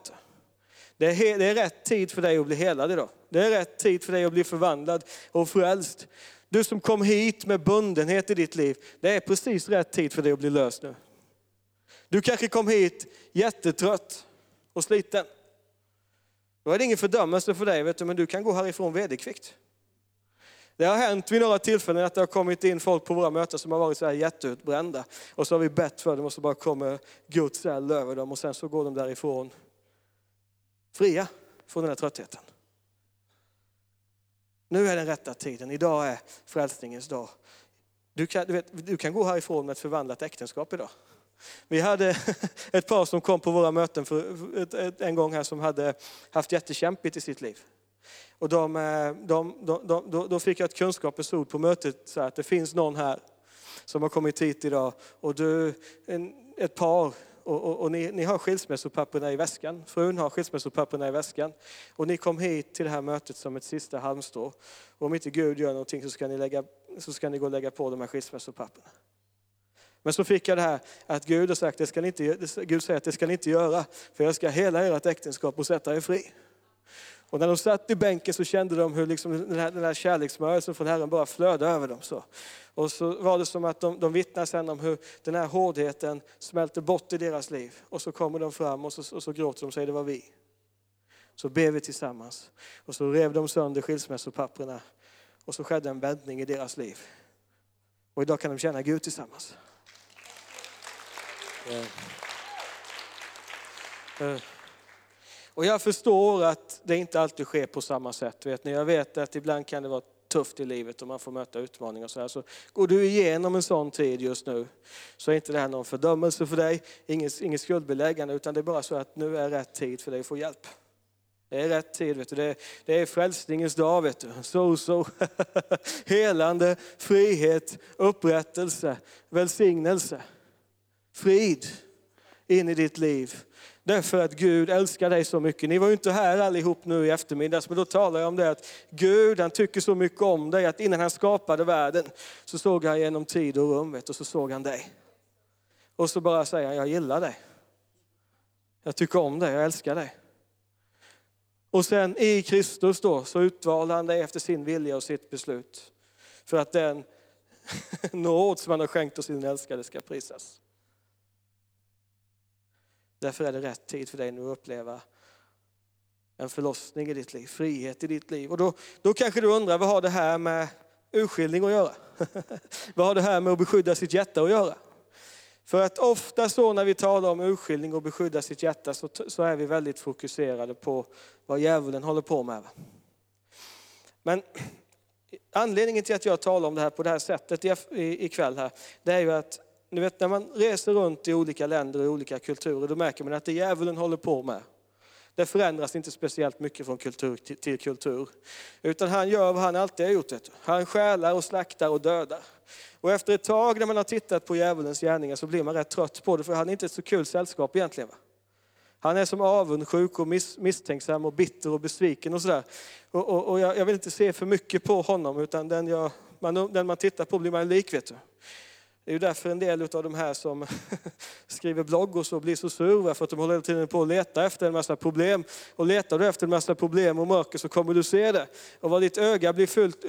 Det är, det är rätt tid för dig att bli helad idag. Det är rätt tid för dig att bli förvandlad och frälst. Du som kom hit med bundenhet i ditt liv, det är precis rätt tid för dig att bli löst nu. Du kanske kom hit jättetrött och sliten. Då är det ingen fördömelse för dig, vet du, men du kan gå härifrån vederkvickt. Det har hänt vid några tillfällen att det har kommit in folk på våra möten som har varit så här jätteutbrända. Och så har vi bett för dem och så bara kommer Guds eld över dem och sen så går de därifrån fria från den här tröttheten. Nu är den rätta tiden. Idag är frälsningens dag. Du kan, du, vet, du kan gå härifrån med ett förvandlat äktenskap idag. Vi hade ett par som kom på våra möten för en gång här som hade haft jättekämpigt i sitt liv. Och de, eh, de, de, de, då fick jag ett kunskapens ord på mötet, så att det finns någon här som har kommit hit idag och du, en, ett par och, och, och ni, ni, har skilsmässopapperna i väskan. Frun har skilsmässopapperna i väskan. Och ni kom hit till det här mötet som ett sista halmstrå. Och om inte Gud gör någonting så ska ni, lägga, så ska ni gå och lägga på de här skilsmässopapperna. Men så fick jag det här att Gud har sagt, det ska ni inte, Gud säger att det ska ni inte göra, för jag ska hela ert äktenskap och sätta er fri. Och när de satt i bänken så kände de hur liksom den, här, den här kärleksmörelsen från Herren bara flödade över dem. Så. Och så var det som att de, de vittnade sen om hur den här hårdheten smälter bort i deras liv. Och så kommer de fram och så, och så gråter de och säger det var vi. Så ber vi tillsammans. Och så rev de sönder skilsmässopapperna. Och så skedde en vändning i deras liv. Och idag kan de känna Gud tillsammans. Uh. Uh. Och jag förstår att det inte alltid sker på samma sätt. Vet ni? Jag vet att ibland kan det vara tufft i livet och man får möta utmaningar och så här. Så går du igenom en sån tid just nu så är inte det här någon fördömelse för dig, inget, inget skuldbeläggande utan det är bara så att nu är rätt tid för dig att få hjälp. Det är rätt tid, vet du. Det, är, det är frälsningens dag. Vet du. Så, så. Helande, frihet, upprättelse, välsignelse, frid in i ditt liv. Därför att Gud älskar dig så mycket. Ni var ju inte här allihop nu i eftermiddags, men då talar jag om det att Gud han tycker så mycket om dig att innan han skapade världen så såg han genom tid och rum och så såg han dig. Och så bara säger han, jag gillar dig. Jag tycker om dig, jag älskar dig. Och sen i Kristus då så utvalde han dig efter sin vilja och sitt beslut. För att den nåd som han har skänkt oss sin älskade ska prisas. Därför är det rätt tid för dig nu att uppleva en förlossning i ditt liv, frihet i ditt liv. Och då, då kanske du undrar, vad har det här med urskiljning att göra? vad har det här med att beskydda sitt hjärta att göra? För att ofta så när vi talar om urskiljning och beskydda sitt hjärta så, så är vi väldigt fokuserade på vad djävulen håller på med. Men anledningen till att jag talar om det här på det här sättet ikväll här, det är ju att ni vet, när man reser runt i olika länder och olika kulturer, då märker man att det djävulen håller på med, det förändras inte speciellt mycket från kultur till kultur. Utan han gör vad han alltid har gjort. Han stjälar och slaktar och dödar. Och efter ett tag när man har tittat på djävulens gärningar så blir man rätt trött på det, för han är inte ett så kul sällskap egentligen. Han är som avundsjuk och miss, misstänksam och bitter och besviken och sådär. Och, och, och jag, jag, vill inte se för mycket på honom, utan den, jag, man, den man tittar på blir man lik. Vet du. Det är ju därför en del av de här som skriver blogg och så blir så sur, för att de håller hela tiden på att leta efter en massa problem. Och letar du efter en massa problem och mörker så kommer du se det. Och vad ditt öga blir fyllt,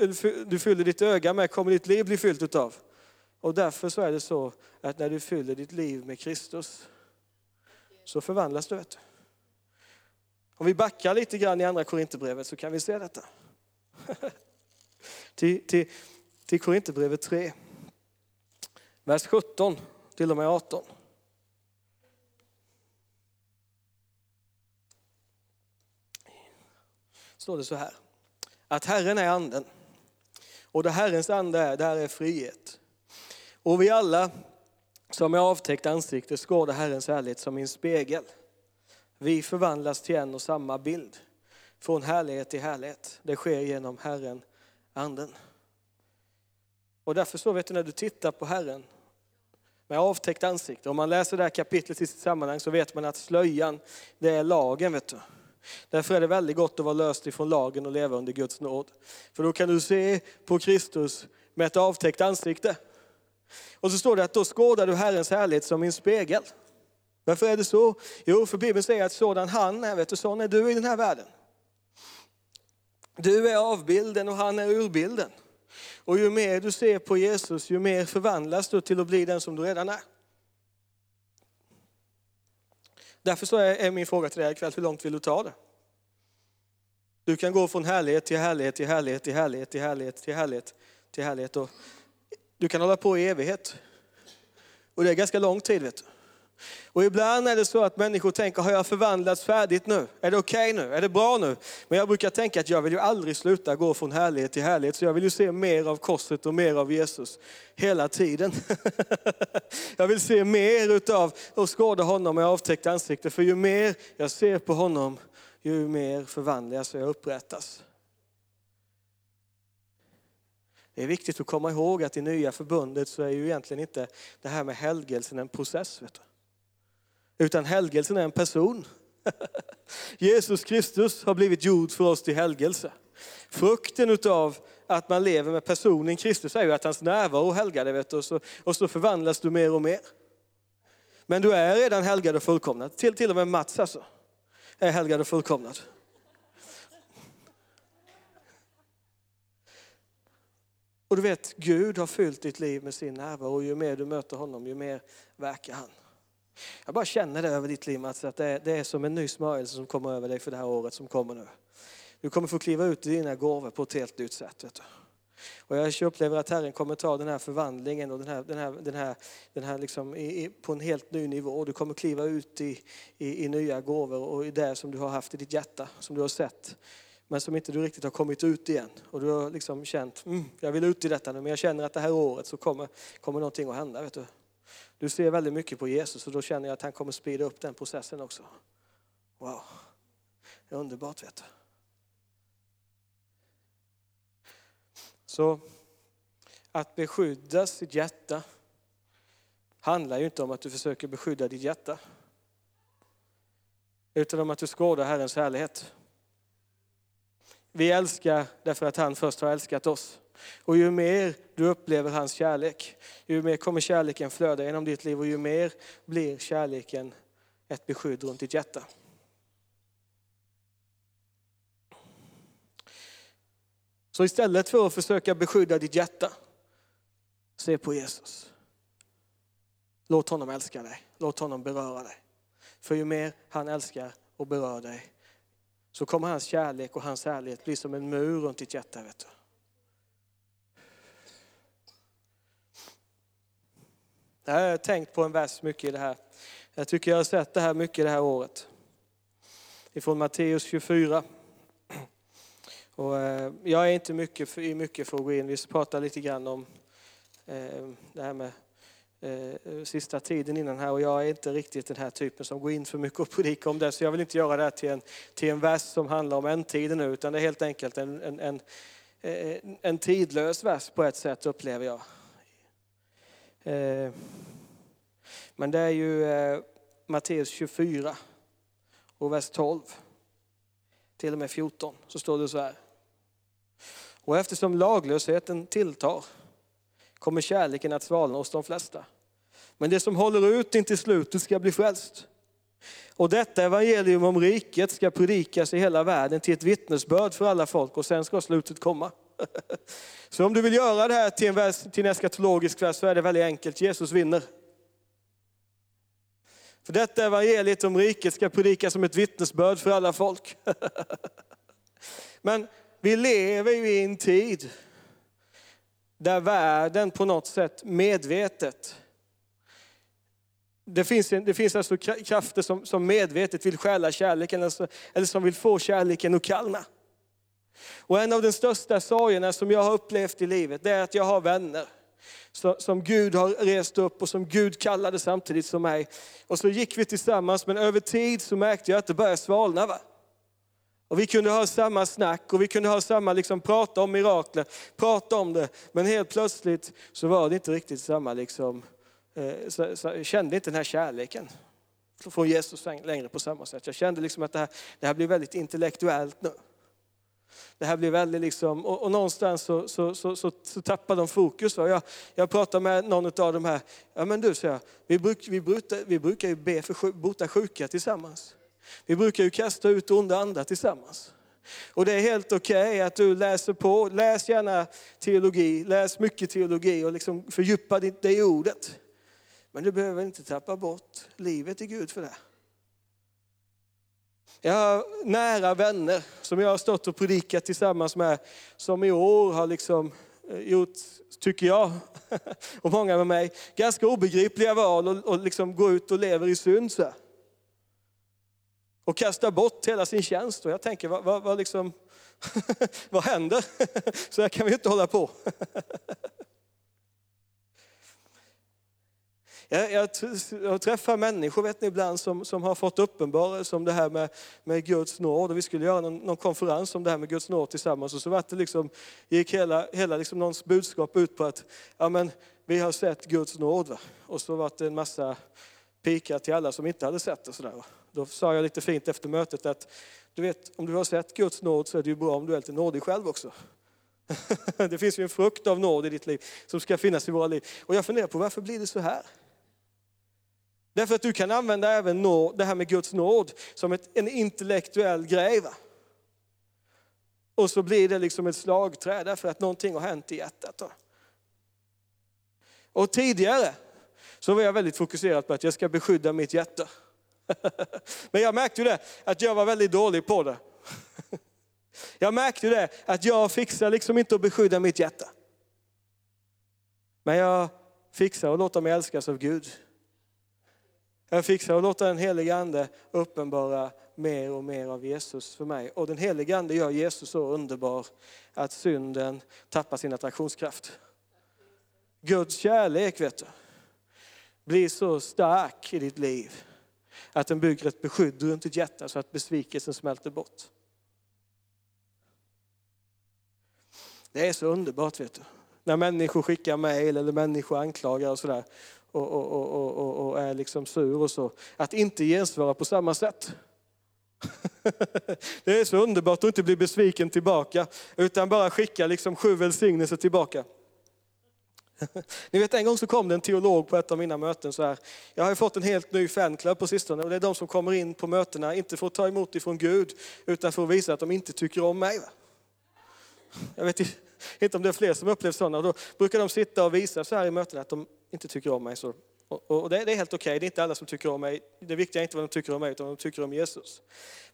du fyller ditt öga med kommer ditt liv bli fyllt utav. Och därför så är det så att när du fyller ditt liv med Kristus så förvandlas du. Vet du. Om vi backar lite grann i andra Korinthierbrevet så kan vi se detta. till, till, till Korinthierbrevet 3 vers 17 till och med 18. Står det så här, att Herren är anden och det Herrens ande är, där är frihet. Och vi alla som är avtäckt ansikte skådar Herrens härlighet som i en spegel. Vi förvandlas till en och samma bild, från härlighet till härlighet. Det sker genom Herren, anden. Och därför så vet du när du tittar på Herren med avtäckt ansikte. Om man läser det här kapitlet i sitt sammanhang så vet man att slöjan, det är lagen. Vet du. Därför är det väldigt gott att vara löst ifrån lagen och leva under Guds nåd. För då kan du se på Kristus med ett avtäckt ansikte. Och så står det att då skådar du Herrens härlighet som i en spegel. Varför är det så? Jo, för Bibeln säger att sådan han är, vet du, sån är du i den här världen. Du är avbilden och han är urbilden. Och ju mer du ser på Jesus, ju mer förvandlas du till att bli den som du redan är. Därför så är min fråga till dig ikväll, hur långt vill du ta det? Du kan gå från härlighet till härlighet till härlighet till härlighet till härlighet till härlighet till härlighet. Och du kan hålla på i evighet. Och det är ganska lång tid vet du. Och ibland är det så att människor tänker, har jag förvandlats färdigt nu? Är det okej okay nu? Är det bra nu? Men jag brukar tänka att jag vill ju aldrig sluta gå från härlighet till härlighet. Så jag vill ju se mer av korset och mer av Jesus hela tiden. jag vill se mer utav och skåda honom med avtäckt ansikte. För ju mer jag ser på honom, ju mer förvandlas och jag upprättas. Det är viktigt att komma ihåg att i nya förbundet så är ju egentligen inte det här med helgelsen en process. Vet du. Utan helgelsen är en person. Jesus Kristus har blivit gjord för oss till helgelse. Frukten utav att man lever med personen Kristus är ju att hans närvaro helgar dig, vet du, och, så, och så förvandlas du mer och mer. Men du är redan helgad och fullkomnad. Till, till och med Mats alltså, är helgad och fullkomnad. Och du vet, Gud har fyllt ditt liv med sin närvaro och ju mer du möter honom, ju mer verkar han. Jag bara känner det över ditt liv Mats, att det är, det är som en ny smörjelse som kommer över dig för det här året som kommer nu. Du kommer få kliva ut i dina gåvor på ett helt nytt sätt. Vet du. Och jag upplever att Herren kommer ta den här förvandlingen och den här, den här, den här, den här liksom i, i, på en helt ny nivå. Du kommer kliva ut i, i, i nya gåvor och i det som du har haft i ditt hjärta, som du har sett men som inte du riktigt har kommit ut igen. Och du har liksom känt, mm, jag vill ut i detta nu, men jag känner att det här året så kommer, kommer någonting att hända. Vet du du ser väldigt mycket på Jesus och då känner jag att han kommer sprida upp den processen också. Wow, det är underbart vet du. Så att beskydda sitt hjärta handlar ju inte om att du försöker beskydda ditt hjärta. Utan om att du skådar Herrens härlighet. Vi älskar därför att han först har älskat oss. Och ju mer du upplever hans kärlek, ju mer kommer kärleken flöda genom ditt liv och ju mer blir kärleken ett beskydd runt ditt hjärta. Så istället för att försöka beskydda ditt hjärta, se på Jesus. Låt honom älska dig, låt honom beröra dig. För ju mer han älskar och berör dig, så kommer hans kärlek och hans härlighet bli som en mur runt ditt hjärta. Vet du. Jag har tänkt på en vers mycket i det här. Jag tycker jag har sett det här mycket det här året. Ifrån Matteus 24. Och eh, jag är inte mycket för, mycket för att gå in, vi pratar lite grann om eh, det här med eh, sista tiden innan här och jag är inte riktigt den här typen som går in för mycket och predikar om det. Så jag vill inte göra det här till en, till en vers som handlar om ändtiden nu utan det är helt enkelt en, en, en, en tidlös vers på ett sätt upplever jag. Eh, men det är ju eh, Matteus 24 och vers 12 till och med 14 så står det så här. Och eftersom laglösheten tilltar kommer kärleken att svalna hos de flesta. Men det som håller ut intill slutet ska bli frälst. Och detta evangelium om riket ska predikas i hela världen till ett vittnesbörd för alla folk och sen ska slutet komma. Så om du vill göra det här till en, vers, till en eskatologisk vers så är det väldigt enkelt, Jesus vinner. För detta evangeliet om riket ska predikas som ett vittnesbörd för alla folk. Men vi lever ju i en tid där världen på något sätt medvetet det finns, det finns alltså krafter som, som medvetet vill stjäla kärleken eller, eller som vill få kärleken att kallna. Och en av de största sorgerna som jag har upplevt i livet, det är att jag har vänner som Gud har rest upp och som Gud kallade samtidigt som mig. Och så gick vi tillsammans, men över tid så märkte jag att det började svalna. Va? Och vi kunde ha samma snack och vi kunde ha samma, liksom, prata om mirakler, prata om det. Men helt plötsligt så var det inte riktigt samma, liksom, eh, så, så, jag kände inte den här kärleken från Jesus längre på samma sätt. Jag kände liksom att det här, det här blir väldigt intellektuellt nu. Det här blir väldigt liksom, och, och någonstans så, så, så, så, så tappar de fokus. Va? Jag, jag pratar med någon av de här, ja men du säger jag, vi, bruk, vi, brukar, vi brukar ju be för bota sjuka tillsammans. Vi brukar ju kasta ut onda andar tillsammans. Och det är helt okej okay att du läser på, läs gärna teologi, läs mycket teologi och liksom fördjupa dig i ordet. Men du behöver inte tappa bort livet i Gud för det. Jag har nära vänner som jag har stått och predikat tillsammans med, som i år har liksom eh, gjort, tycker jag, och många med mig, ganska obegripliga val och, och liksom gå ut och lever i synd. Så och kastar bort hela sin tjänst. Och jag tänker, vad, vad, vad, liksom, vad händer? Så här kan vi inte hålla på. Jag, jag, jag, träffar människor vet ni, ibland som, som har fått uppenbarelse om det här med, med Guds nåd. Och vi skulle göra någon, någon, konferens om det här med Guds nåd tillsammans. Och så var det liksom, gick hela, hela liksom någons budskap ut på att ja, men, vi har sett Guds nåd. Va? Och så var det en massa pikar till alla som inte hade sett det. Sådär, va? Då sa jag lite fint efter mötet att du vet, om du har sett Guds nåd så är det ju bra om du är lite nådig själv också. Det finns ju en frukt av nåd i ditt liv som ska finnas i våra liv. Och jag funderar på varför blir det så här? Därför att du kan använda även det här med Guds nåd som ett, en intellektuell grej. Va? Och så blir det liksom ett slagträ därför att någonting har hänt i hjärtat. Va? Och tidigare så var jag väldigt fokuserad på att jag ska beskydda mitt hjärta. Men jag märkte ju det, att jag var väldigt dålig på det. Jag märkte ju det, att jag fixar liksom inte att beskydda mitt hjärta. Men jag fixar att låta mig älskas av Gud. Jag fixar att låta den helige Ande uppenbara mer och mer av Jesus för mig. Och den helige Ande gör Jesus så underbar att synden tappar sin attraktionskraft. Guds kärlek vet du, blir så stark i ditt liv att den bygger ett beskydd runt ditt hjärta så att besvikelsen smälter bort. Det är så underbart vet du. När människor skickar mejl eller människor anklagar och sådär och, och, och, och, och är liksom sur och så. Att inte gensvara på samma sätt. Det är så underbart att inte bli besviken tillbaka utan bara skicka liksom sju välsignelser tillbaka. Ni vet en gång så kom det en teolog på ett av mina möten så här. Jag har fått en helt ny fanclub på sistone och det är de som kommer in på mötena, inte för att ta emot ifrån Gud, utan för att visa att de inte tycker om mig. Jag vet inte om det är fler som upplevt sådana. Och då brukar de sitta och visa så här i mötena att de inte tycker om mig. Så, och, det, är helt okej, okay. det är inte alla som tycker om mig. Det viktiga är inte vad de tycker om mig, utan vad de tycker om Jesus.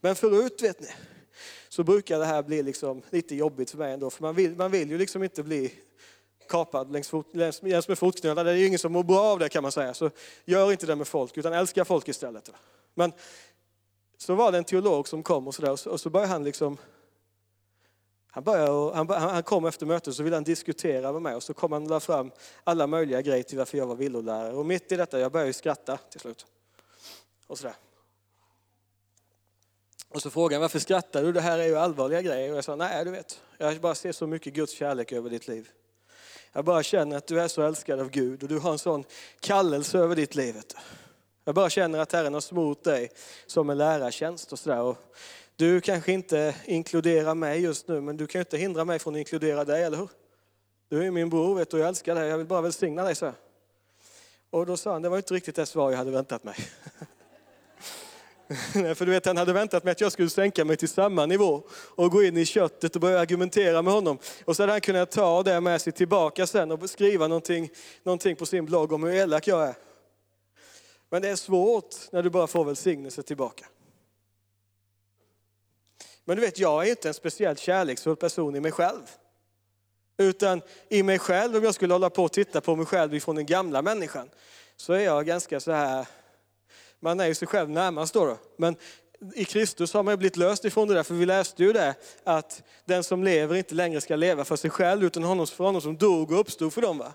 Men förut, vet ni, så brukar det här bli liksom lite jobbigt för mig ändå. För man vill, man vill ju liksom inte bli kapad längs, fot, längs, längs med fotknölarna. Det är ju ingen som mår bra av det kan man säga. Så gör inte det med folk, utan älska folk istället. Men så var det en teolog som kom och så, där, och så, och så började han liksom han, började, han, han kom efter mötet så ville han diskutera med mig och så kom han och la fram alla möjliga grejer till varför jag var villolärare. Och mitt i detta, jag började skratta till slut. Och sådär. Och så frågade han, varför skrattar du? Det här är ju allvarliga grejer. Och jag sa, nej du vet, jag bara ser så mycket Guds kärlek över ditt liv. Jag bara känner att du är så älskad av Gud och du har en sån kallelse över ditt liv. Jag bara känner att Herren har smort dig som en lärartjänst och sådär. Du kanske inte inkluderar mig just nu, men du kan ju inte hindra mig från att inkludera dig, eller hur? Du är min bror vet du, och jag älskar dig. Jag vill bara välsigna dig så. Och då sa han, det var inte riktigt det svar jag hade väntat mig. För du vet, han hade väntat mig att jag skulle sänka mig till samma nivå och gå in i köttet och börja argumentera med honom. Och så hade han kunnat ta det med sig tillbaka sen och skriva någonting, någonting på sin blogg om hur elak jag är. Men det är svårt när du bara får välsignelse tillbaka. Men du vet, jag är inte en speciellt kärleksfull person i mig själv. Utan i mig själv, om jag skulle hålla på och titta på mig själv ifrån den gamla människan, så är jag ganska så här, man är ju sig själv närmast då. då. Men i Kristus har man blivit löst ifrån det där, för vi läste ju det, att den som lever inte längre ska leva för sig själv, utan honom, för honom som dog och uppstod för dem. Va?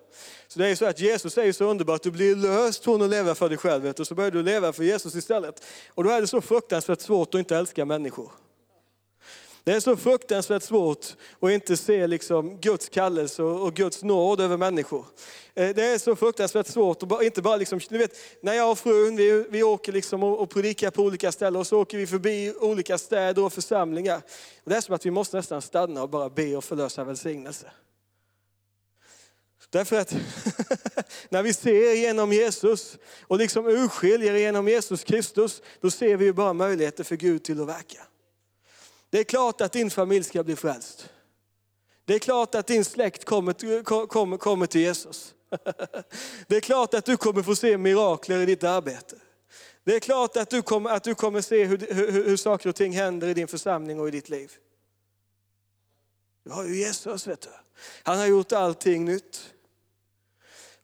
Så det är ju så att Jesus är ju så underbart, du blir löst från att leva för dig själv, och så börjar du leva för Jesus istället. Och då är det så fruktansvärt svårt att inte älska människor. Det är så fruktansvärt svårt att inte se liksom Guds kallelse och Guds nåd över människor. Eh, det är så fruktansvärt svårt att inte bara liksom, ni vet, när jag och frun, vi, vi åker liksom och, och predikar på olika ställen och så åker vi förbi olika städer och församlingar. Och det är som att vi måste nästan stanna och bara be och förlösa välsignelse. Därför att när vi ser genom Jesus och liksom urskiljer genom Jesus Kristus, då ser vi ju bara möjligheter för Gud till att verka. Det är klart att din familj ska bli frälst. Det är klart att din släkt kommer, kommer, kommer till Jesus. Det är klart att du kommer få se mirakler i ditt arbete. Det är klart att du kommer, att du kommer se hur, hur, hur saker och ting händer i din församling och i ditt liv. Du har ju Jesus, vet du. Han har gjort allting nytt.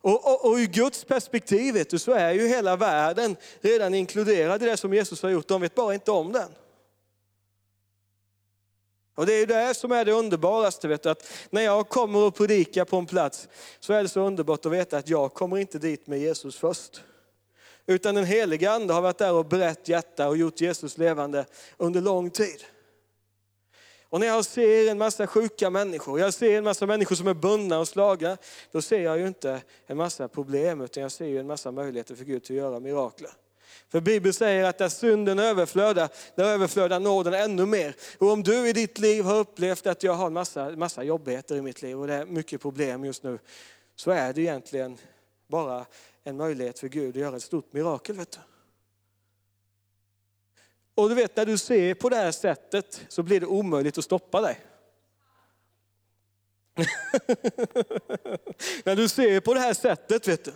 Och, och, och ur Guds perspektiv vet du, så är ju hela världen redan inkluderad i det som Jesus har gjort. De vet bara inte om den. Och det är det som är det underbaraste, vet du, att när jag kommer och predikar på en plats så är det så underbart att veta att jag kommer inte dit med Jesus först. Utan den heliga Ande har varit där och brett hjärta och gjort Jesus levande under lång tid. Och när jag ser en massa sjuka människor, jag ser en massa människor som är bundna och slagna, då ser jag ju inte en massa problem, utan jag ser ju en massa möjligheter för Gud att göra mirakler. För Bibeln säger att där synden överflödar, där överflödar nåden ännu mer. Och om du i ditt liv har upplevt att jag har en massa, massa jobbigheter i mitt liv och det är mycket problem just nu, så är det egentligen bara en möjlighet för Gud att göra ett stort mirakel. Vet du. Och du vet, när du ser på det här sättet så blir det omöjligt att stoppa dig. När du ser på det här sättet vet du,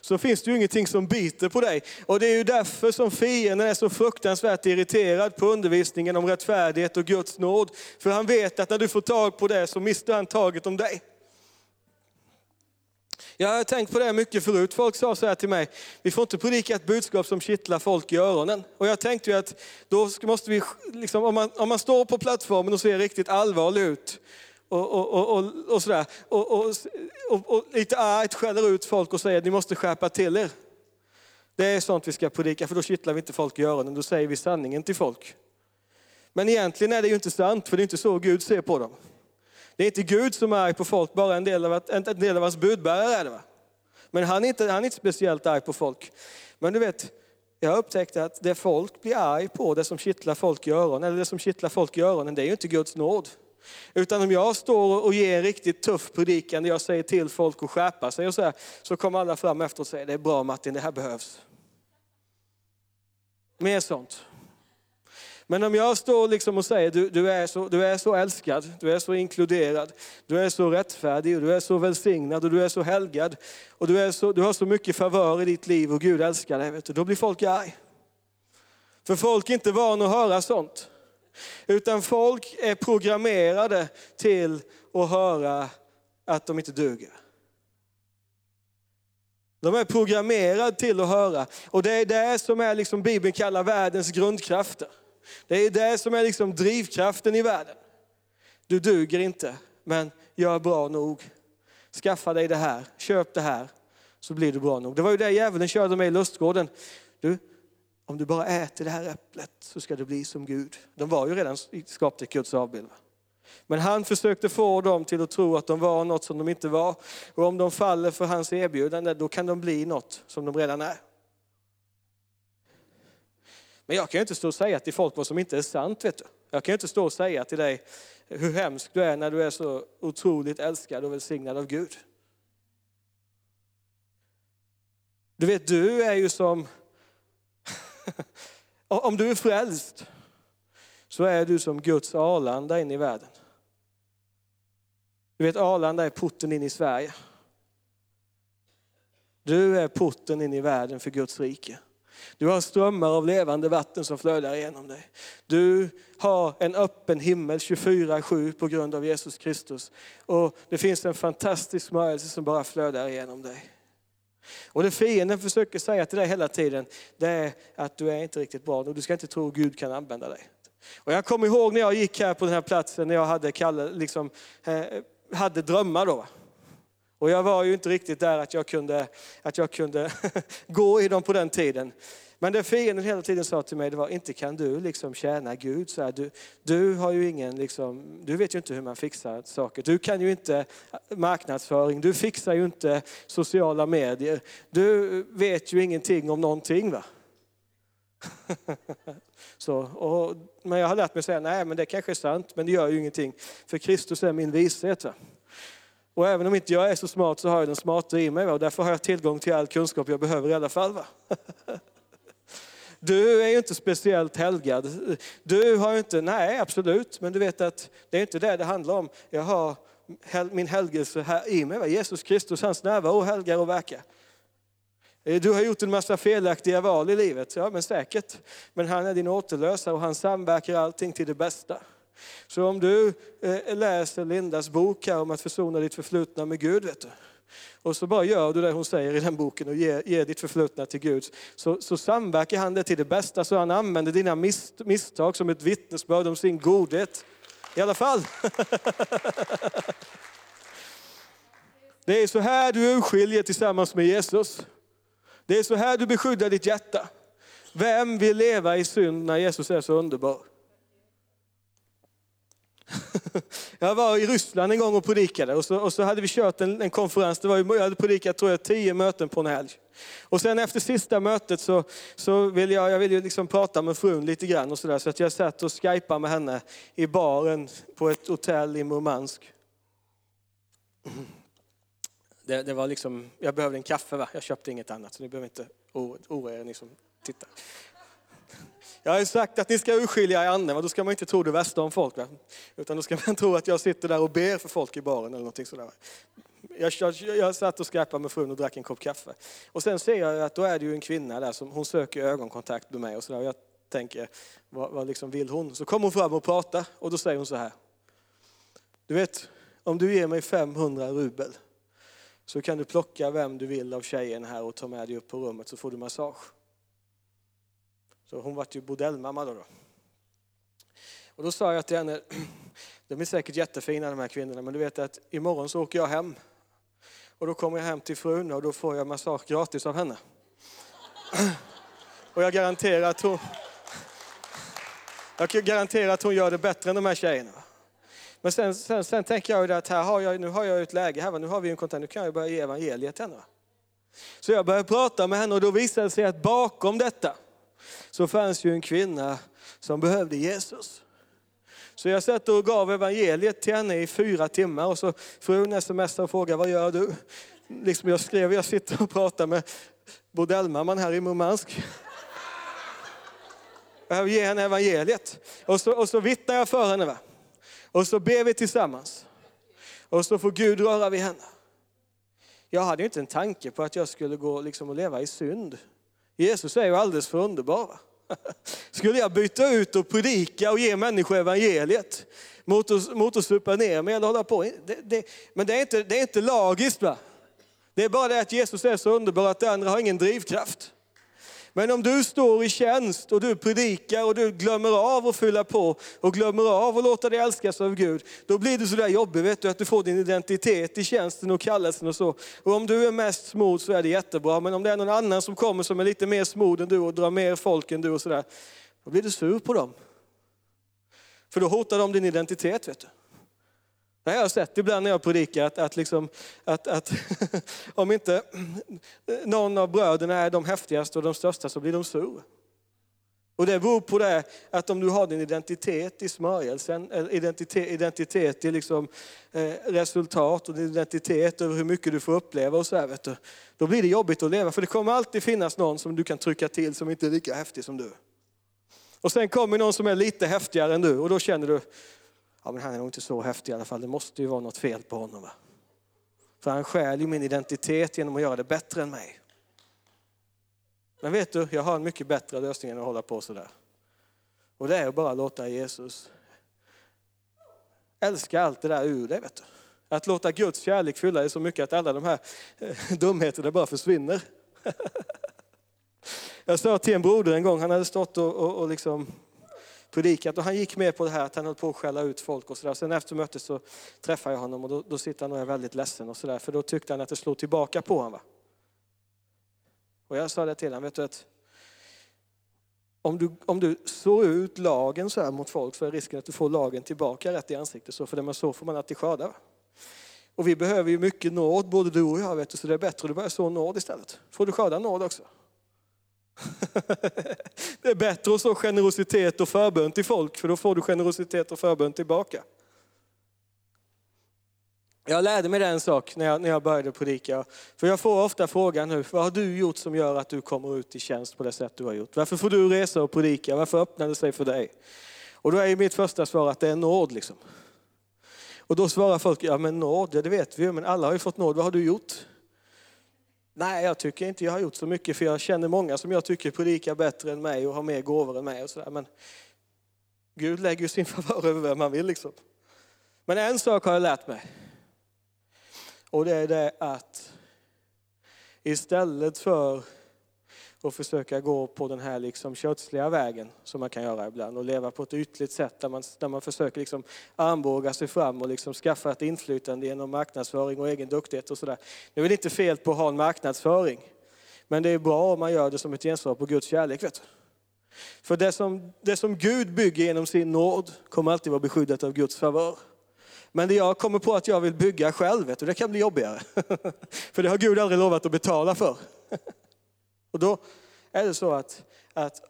så finns det ju ingenting som biter på dig. Och det är ju därför som fienden är så fruktansvärt irriterad på undervisningen om rättfärdighet och Guds nåd. För han vet att när du får tag på det så mister han taget om dig. Jag har tänkt på det mycket förut. Folk sa så här till mig, vi får inte predika ett budskap som kittlar folk i öronen. Och jag tänkte ju att då måste vi, liksom, om, man, om man står på plattformen och ser riktigt allvarlig ut, och, och, och, och, sådär, och, och, och, och lite argt skäller ut folk och säger att ni måste skärpa till er. Det är sånt vi ska predika, för då kittlar vi inte folk i öronen, då säger vi sanningen till folk. Men egentligen är det ju inte sant, för det är inte så Gud ser på dem. Det är inte Gud som är arg på folk, bara en del av, en del av hans budbärare är det. Va? Men han är, inte, han är inte speciellt arg på folk. Men du vet, jag upptäckte att det folk blir arg på, det som kittlar folk i öronen, eller det som kittlar folk i öronen, det är ju inte Guds nåd. Utan om jag står och ger en riktigt tuff predikan, där jag säger till folk att skärpa sig och så, här, så kommer alla fram efter och säger, det är bra Martin, det här behövs. Mer sånt. Men om jag står liksom och säger, du, du, är så, du är så älskad, du är så inkluderad, du är så rättfärdig, och du är så välsignad och du är så helgad. Och du, är så, du har så mycket favör i ditt liv och Gud älskar dig. Vet du. Då blir folk arg. För folk är inte vana att höra sånt. Utan folk är programmerade till att höra att de inte duger. De är programmerade till att höra. Och det är det som är liksom Bibeln kallar världens grundkrafter. Det är det som är liksom drivkraften i världen. Du duger inte, men gör bra nog. Skaffa dig det här, köp det här, så blir du bra nog. Det var ju det djävulen körde med i lustgården. Du, om du bara äter det här äpplet så ska du bli som Gud. De var ju redan skapade Guds avbild. Men han försökte få dem till att tro att de var något som de inte var. Och om de faller för hans erbjudande, då kan de bli något som de redan är. Men jag kan ju inte stå och säga till folk vad som inte är sant. Vet du. Jag kan ju inte stå och säga till dig hur hemsk du är när du är så otroligt älskad och välsignad av Gud. Du vet, du är ju som... Om du är frälst så är du som Guds Arlanda in i världen. Du vet, Arlanda är porten in i Sverige. Du är porten in i världen för Guds rike. Du har strömmar av levande vatten som flödar genom dig. Du har en öppen himmel 24-7 på grund av Jesus Kristus. Och det finns en fantastisk smörjelse som bara flödar genom dig. Och det fienden försöker säga till dig hela tiden, det är att du är inte riktigt bra och du ska inte tro att Gud kan använda dig. Och jag kommer ihåg när jag gick här på den här platsen, när jag hade, Kalle, liksom, eh, hade drömmar då. Och jag var ju inte riktigt där att jag kunde, att jag kunde gå i dem på den tiden. Men det fienden hela tiden sa till mig, det var inte kan du liksom tjäna Gud. Så här, du, du, har ju ingen, liksom, du vet ju inte hur man fixar saker. Du kan ju inte marknadsföring, du fixar ju inte sociala medier. Du vet ju ingenting om någonting. va? Så, och, men jag har lärt mig säga, nej men det kanske är sant, men det gör ju ingenting. För Kristus är min vishet. Va? Och även om inte jag är så smart så har jag den smarta i mig. Va? Och därför har jag tillgång till all kunskap jag behöver i alla fall. Va? Du är ju inte speciellt helgad. Du har ju inte, nej absolut, men du vet att det är inte det det handlar om. Jag har min helgelse här i mig. Jesus Kristus, hans närvaro helgar och verkar. Eh, du har gjort en massa felaktiga val i livet, ja men säkert. Men han är din återlösare och han samverkar allting till det bästa. Så om du eh, läser Lindas bok här om att försona ditt förflutna med Gud, vet du. Och så bara gör du det hon säger i den boken och ger, ger ditt förflutna till Gud. Så, så samverkar han det till det bästa, så han använder dina mis, misstag som ett vittnesbörd om sin godhet. I alla fall. Det är så här du urskiljer tillsammans med Jesus. Det är så här du beskyddar ditt hjärta. Vem vill leva i synd när Jesus är så underbar? Jag var i Ryssland en gång och predikade och så, och så hade vi kört en, en konferens. Det var, jag hade predikat tror jag, tio möten på en helg. Och sen efter sista mötet så, så ville jag, jag ville liksom prata med frun lite grann och så där, så att jag satt och skypade med henne i baren på ett hotell i Murmansk. Det, det, var liksom, jag behövde en kaffe, va? jag köpte inget annat så ni behöver inte oroa er ni som tittar. Jag har ju sagt att ni ska urskilja i anden, då ska man inte tro det värsta om folk. Va? Utan då ska man tro att jag sitter där och ber för folk i baren eller någonting sådär. Jag, jag, jag satt och skräpade med frun och drack en kopp kaffe. Och sen ser jag att då är det ju en kvinna där som hon söker ögonkontakt med mig och sådär. Jag tänker, vad, vad liksom vill hon? Så kommer hon fram och pratar och då säger hon så här. Du vet, om du ger mig 500 rubel så kan du plocka vem du vill av tjejen här och ta med dig upp på rummet så får du massage. Så hon vart ju bordellmamma då. då. Och då sa jag till henne, de är säkert jättefina de här kvinnorna, men du vet att imorgon så åker jag hem. Och då kommer jag hem till frun och då får jag massage gratis av henne. Och jag garanterar att hon, jag garanterar att hon gör det bättre än de här tjejerna. Men sen, sen, sen tänker jag att här har jag, nu har jag ett läge här, nu har vi en kontakt, nu kan jag börja ge evangeliet till henne. Så jag började prata med henne och då visade det sig att bakom detta så fanns ju en kvinna som behövde Jesus. Så jag satt och gav evangeliet till henne i fyra timmar och så frun smsade och frågade, vad gör du? Liksom jag skrev, jag sitter och pratar med bordellmamman här i Murmansk. Jag ger henne evangeliet. Och så, och så vittnar jag för henne. Va? Och så ber vi tillsammans. Och så får Gud röra vid henne. Jag hade ju inte en tanke på att jag skulle gå liksom och leva i synd. Jesus är ju alldeles för underbar. Skulle jag byta ut och predika och ge människor evangeliet mot att, mot att supa ner mig eller hålla på? Det, det, men det är, inte, det är inte lagiskt. Va? Det är bara det att Jesus är så underbar att det andra har ingen drivkraft. Men om du står i tjänst och du predikar och du glömmer av att fylla på och glömmer av att låta dig älskas av Gud, då blir det sådär jobbigt vet du, att du får din identitet i tjänsten och kallelsen och så. Och om du är mest smord så är det jättebra, men om det är någon annan som kommer som är lite mer smord än du och drar mer folk än du och sådär, då blir du sur på dem. För då hotar de din identitet vet du. Det har jag sett ibland när jag predikar, att, att, liksom, att, att om inte någon av bröderna är de häftigaste och de största så blir de sur. Och det beror på det att om du har din identitet i smörjelsen, eh, identitet, identitet i liksom, eh, resultat och din identitet över hur mycket du får uppleva och så här, vet du, då blir det jobbigt att leva. För det kommer alltid finnas någon som du kan trycka till som inte är lika häftig som du. Och sen kommer någon som är lite häftigare än du och då känner du, ja men han är nog inte så häftig i alla fall, det måste ju vara något fel på honom. Va? För han stjäl ju min identitet genom att göra det bättre än mig. Men vet du, jag har en mycket bättre lösning än att hålla på sådär. Och det är att bara låta Jesus älska allt det där ur dig. Vet du. Att låta Guds kärlek fylla dig så mycket att alla de här eh, dumheterna bara försvinner. Jag sa till en broder en gång, han hade stått och, och, och liksom predikat. Och han gick med på det här att han höll på att skälla ut folk och sådär. Sen efter mötet så träffade jag honom och då, då sitter han och är väldigt ledsen och sådär. För då tyckte han att det slog tillbaka på honom. Va? Och jag sa det till honom, vet du att om du, om du sår ut lagen så här mot folk så är risken att du får lagen tillbaka rätt i ansiktet. Så för det man så får man alltid skörda. Och vi behöver ju mycket nåd, både du och jag, vet du, så det är bättre att du börjar så nåd istället. Får du skörda nåd också. Det är bättre att så generositet och förbön till folk, för då får du generositet och förbön tillbaka. Jag lärde mig en sak när jag, när jag började predika. För jag får ofta frågan nu, vad har du gjort som gör att du kommer ut i tjänst på det sätt du har gjort? Varför får du resa och predika? Varför öppnar det sig för dig? Och då är mitt första svar att det är nåd. Liksom. Och då svarar folk, ja men nåd, ja, det vet vi ju, men alla har ju fått nåd. Vad har du gjort? Nej, jag tycker inte jag har gjort så mycket för jag känner många som jag tycker predikar bättre än mig och har mer gåvor än mig. Och sådär. Men Gud lägger ju sin favör över vem man vill. Liksom. Men en sak har jag lärt mig. Och det är det att istället för och försöka gå på den här liksom kötsliga vägen som man kan göra ibland och leva på ett ytligt sätt där man, där man försöker liksom armbåga sig fram och liksom skaffa ett inflytande genom marknadsföring och egen duktighet och sådär. Det är väl inte fel på att ha en marknadsföring, men det är bra om man gör det som ett gensvar på Guds kärlek. Vet du? För det som, det som Gud bygger genom sin nåd kommer alltid vara beskyddat av Guds favör. Men det jag kommer på att jag vill bygga själv, vet du, det kan bli jobbigare. För det har Gud aldrig lovat att betala för. Och då är det så att, att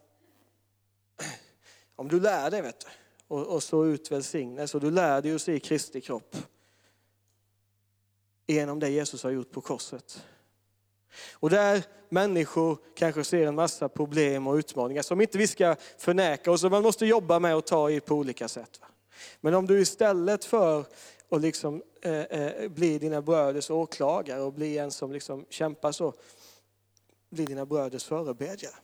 om du lär dig vet du, och, och så ut välsignelse och du lär dig att se Kristi kropp genom det Jesus har gjort på korset. Och där människor kanske ser en massa problem och utmaningar som inte vi ska förneka och som man måste jobba med och ta i på olika sätt. Men om du istället för att liksom, eh, eh, bli dina bröders åklagare och bli en som liksom kämpar så, bli dina bröders förebedjare.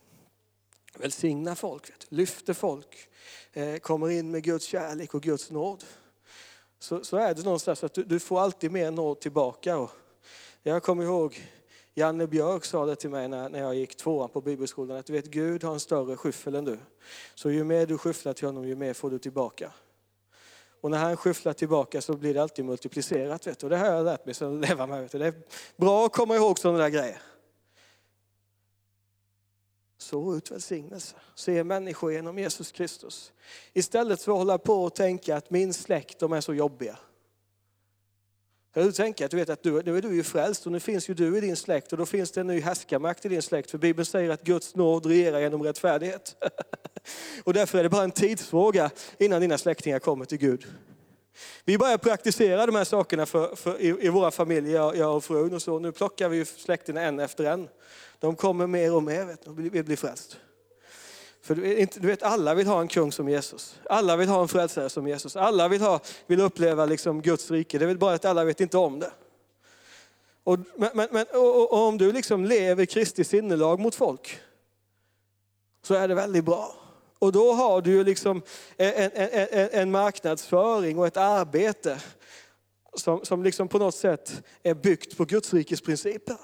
Välsigna folk, lyfter folk, eh, kommer in med Guds kärlek och Guds nåd. Så, så är det någonstans att du, du, får alltid mer nåd tillbaka. Och Jag kommer ihåg Janne Björk sa det till mig när, när jag gick tvåan på bibelskolan, att du vet Gud har en större skyffel än du. Så ju mer du skyfflar till honom, ju mer får du tillbaka. Och när han skyfflar tillbaka så blir det alltid multiplicerat. Vet du. Och det har jag lärt mig att leva med. Vet du. Det är bra att komma ihåg sådana där grejer. Så ut välsignelse. Se människor genom Jesus Kristus. Istället för att hålla på och tänka att min släkt, de är så jobbiga. Du tänker att du vet att du, nu är du ju frälst och nu finns ju du i din släkt och då finns det en ny härskarmakt i din släkt. För Bibeln säger att Guds nåd regerar genom rättfärdighet. och därför är det bara en tidsfråga innan dina släktingar kommer till Gud. Vi börjar praktisera de här sakerna för, för, i, i våra familjer, jag, jag och frun och så. Nu plockar vi släkterna en efter en. De kommer mer och mer, vet du, och vill bli frälst. För du vet, alla vill ha en kung som Jesus. Alla vill ha en frälsare som Jesus. Alla vill, ha, vill uppleva liksom Guds rike. Det är väl bara att alla vet inte om det. Och, men, men, och, och om du liksom lever Kristi sinnelag mot folk, så är det väldigt bra. Och då har du ju liksom en, en, en, en marknadsföring och ett arbete som, som liksom på något sätt är byggt på Guds rikes principer.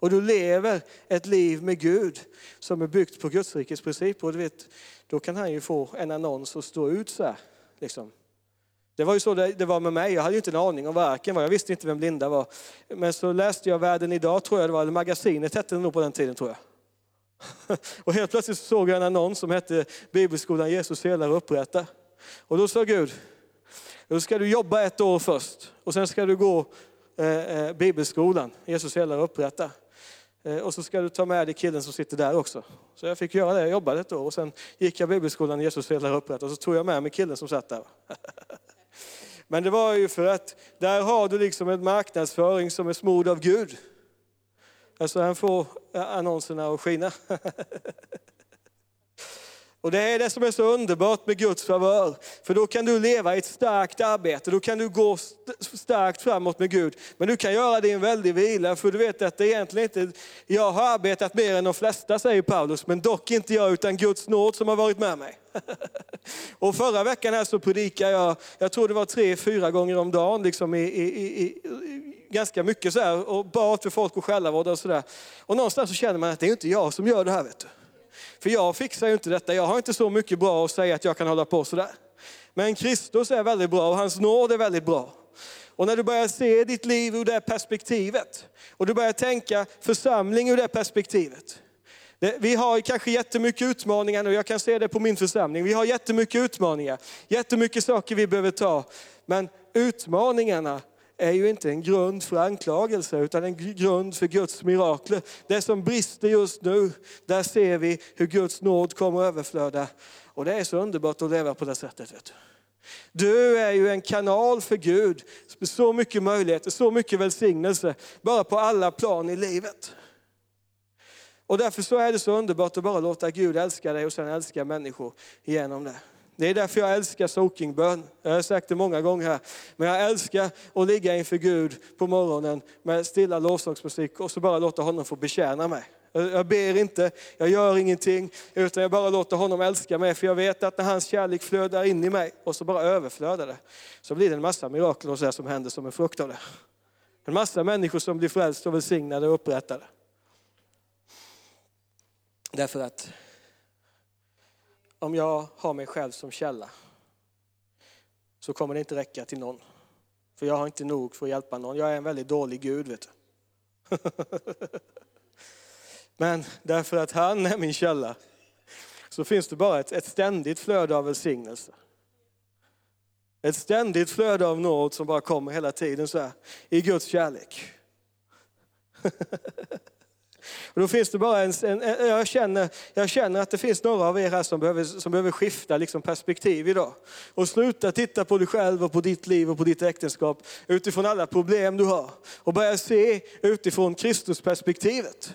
Och du lever ett liv med Gud som är byggt på Guds rikes principer. Och du vet, då kan han ju få en annons att stå ut så här. Liksom. Det var ju så det, det, var med mig. Jag hade ju inte en aning om varken vad. Jag visste inte vem Linda var. Men så läste jag Världen idag, tror jag det var, eller magasinet hette det nog på den tiden tror jag. Och helt plötsligt såg jag en annons som hette Bibelskolan Jesus helar och upprättar. Och då sa Gud, då ska du jobba ett år först och sen ska du gå eh, eh Bibelskolan, Jesus helar och upprättar. Eh, och så ska du ta med dig killen som sitter där också. Så jag fick göra det, jag jobbade ett år och sen gick jag bibelskolan Jesus helar upprätt och så tog jag med mig killen som satt där. Men det var ju för att där har du liksom en marknadsföring som är smord av Gud. Alltså han får eh, annonserna att skina. Och det är det som är så underbart med Guds favör. För då kan du leva i ett starkt arbete, då kan du gå starkt framåt med Gud. Men du kan göra det i en väldig vila, för du vet att det egentligen inte, jag har arbetat mer än de flesta säger Paulus, men dock inte jag utan Guds nåd som har varit med mig. Och förra veckan här så predikade jag, jag tror det var tre, fyra gånger om dagen, liksom i, i, i, ganska mycket så här, och bad för folk och själavård och sådär. Och någonstans så känner man att det är inte jag som gör det här vet du. För jag fixar ju inte detta, jag har inte så mycket bra att säga att jag kan hålla på sådär. Men Kristus är väldigt bra och hans nåd är väldigt bra. Och när du börjar se ditt liv ur det perspektivet, och du börjar tänka församling ur det perspektivet. Vi har kanske jättemycket utmaningar nu, jag kan se det på min församling. Vi har jättemycket utmaningar, jättemycket saker vi behöver ta. Men utmaningarna är ju inte en grund för anklagelse utan en grund för Guds mirakler. Det som brister just nu, där ser vi hur Guds nåd kommer att överflöda. Och det är så underbart att leva på det sättet. Vet du. Du är ju en kanal för Gud. Så mycket möjligheter, så mycket välsignelse, bara på alla plan i livet. Och därför så är det så underbart att bara låta Gud älska dig och sen älska människor genom det. Det är därför jag älskar soakingbön. Jag har sagt det många gånger här. Men jag älskar att ligga inför Gud på morgonen med stilla lovsångsmusik och så bara låta honom få betjäna mig. Jag ber inte, jag gör ingenting, utan jag bara låter honom älska mig. För jag vet att när hans kärlek flödar in i mig och så bara överflödar det, så blir det en massa mirakel och så som händer som en frukt av det. En massa människor som blir frälsta och välsignade och upprättade. Därför att om jag har mig själv som källa så kommer det inte räcka till någon. För jag har inte nog för att hjälpa någon. Jag är en väldigt dålig Gud, vet du. Men därför att han är min källa så finns det bara ett, ett ständigt flöde av välsignelse. Ett ständigt flöde av nåd som bara kommer hela tiden så här, i Guds kärlek. Och då finns det bara en, en, jag, känner, jag känner att det finns några av er här som behöver, som behöver skifta liksom perspektiv idag. Och sluta titta på dig själv och på ditt liv och på ditt äktenskap utifrån alla problem du har. Och börja se utifrån Kristusperspektivet.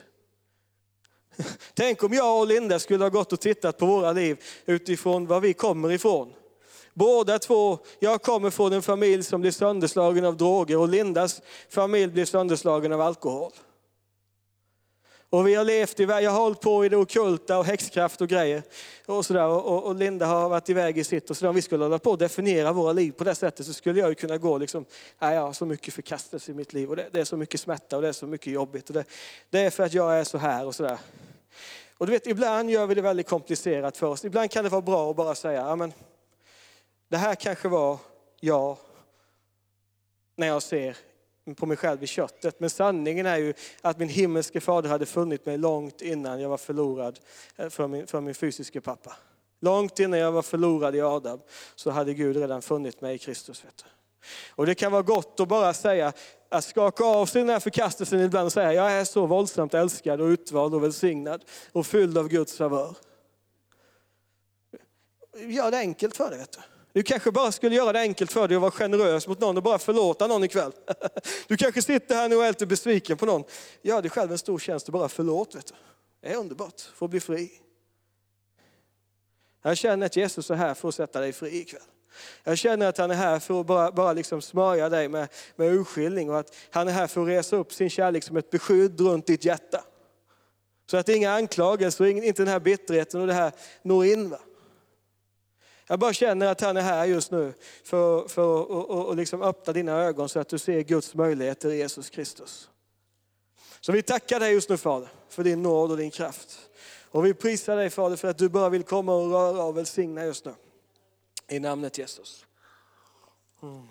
Tänk om jag och Linda skulle ha gått och tittat på våra liv utifrån var vi kommer ifrån. Båda två, jag kommer från en familj som blir sönderslagen av droger och Lindas familj blir sönderslagen av alkohol. Och vi har levt iväg, jag har hållit på i det okulta och häxkraft och grejer. Och, sådär. Och, och, och Linda har varit iväg i sitt och sådär. Om vi skulle hålla på och definiera våra liv på det sättet så skulle jag ju kunna gå liksom, nej, jag har så mycket förkastelse i mitt liv och det, det, är så mycket smärta och det är så mycket jobbigt. Och det, det är för att jag är så här och sådär. Och du vet, ibland gör vi det väldigt komplicerat för oss. Ibland kan det vara bra att bara säga, ja men det här kanske var jag när jag ser på mig själv i köttet. Men sanningen är ju att min himmelske fader hade funnit mig långt innan jag var förlorad eh, för min, för min fysiska pappa. Långt innan jag var förlorad i Adam så hade Gud redan funnit mig i Kristus. Vet du. Och det kan vara gott att bara säga, att skaka av sig den här förkastelsen ibland och säga, jag är så våldsamt älskad och utvald och välsignad och fylld av Guds favör. Gör det enkelt för dig. Vet du. Du kanske bara skulle göra det enkelt för dig och vara generös mot någon och bara förlåta någon ikväll. Du kanske sitter här nu och är lite besviken på någon. Gör dig själv en stor tjänst och bara förlåt. Vet du. Det är underbart, få bli fri. Jag känner att Jesus är här för att sätta dig fri ikväll. Jag känner att han är här för att bara, bara liksom smörja dig med, med urskiljning och att han är här för att resa upp sin kärlek som ett beskydd runt ditt hjärta. Så att inga anklagelser och inte den här bitterheten och det här når in. Va? Jag bara känner att han är här just nu för, för att liksom öppna dina ögon så att du ser Guds möjligheter i Jesus Kristus. Så vi tackar dig just nu Fader för din nåd och din kraft. Och vi prisar dig Fader för att du bara vill komma och röra och välsigna just nu. I namnet Jesus. Mm.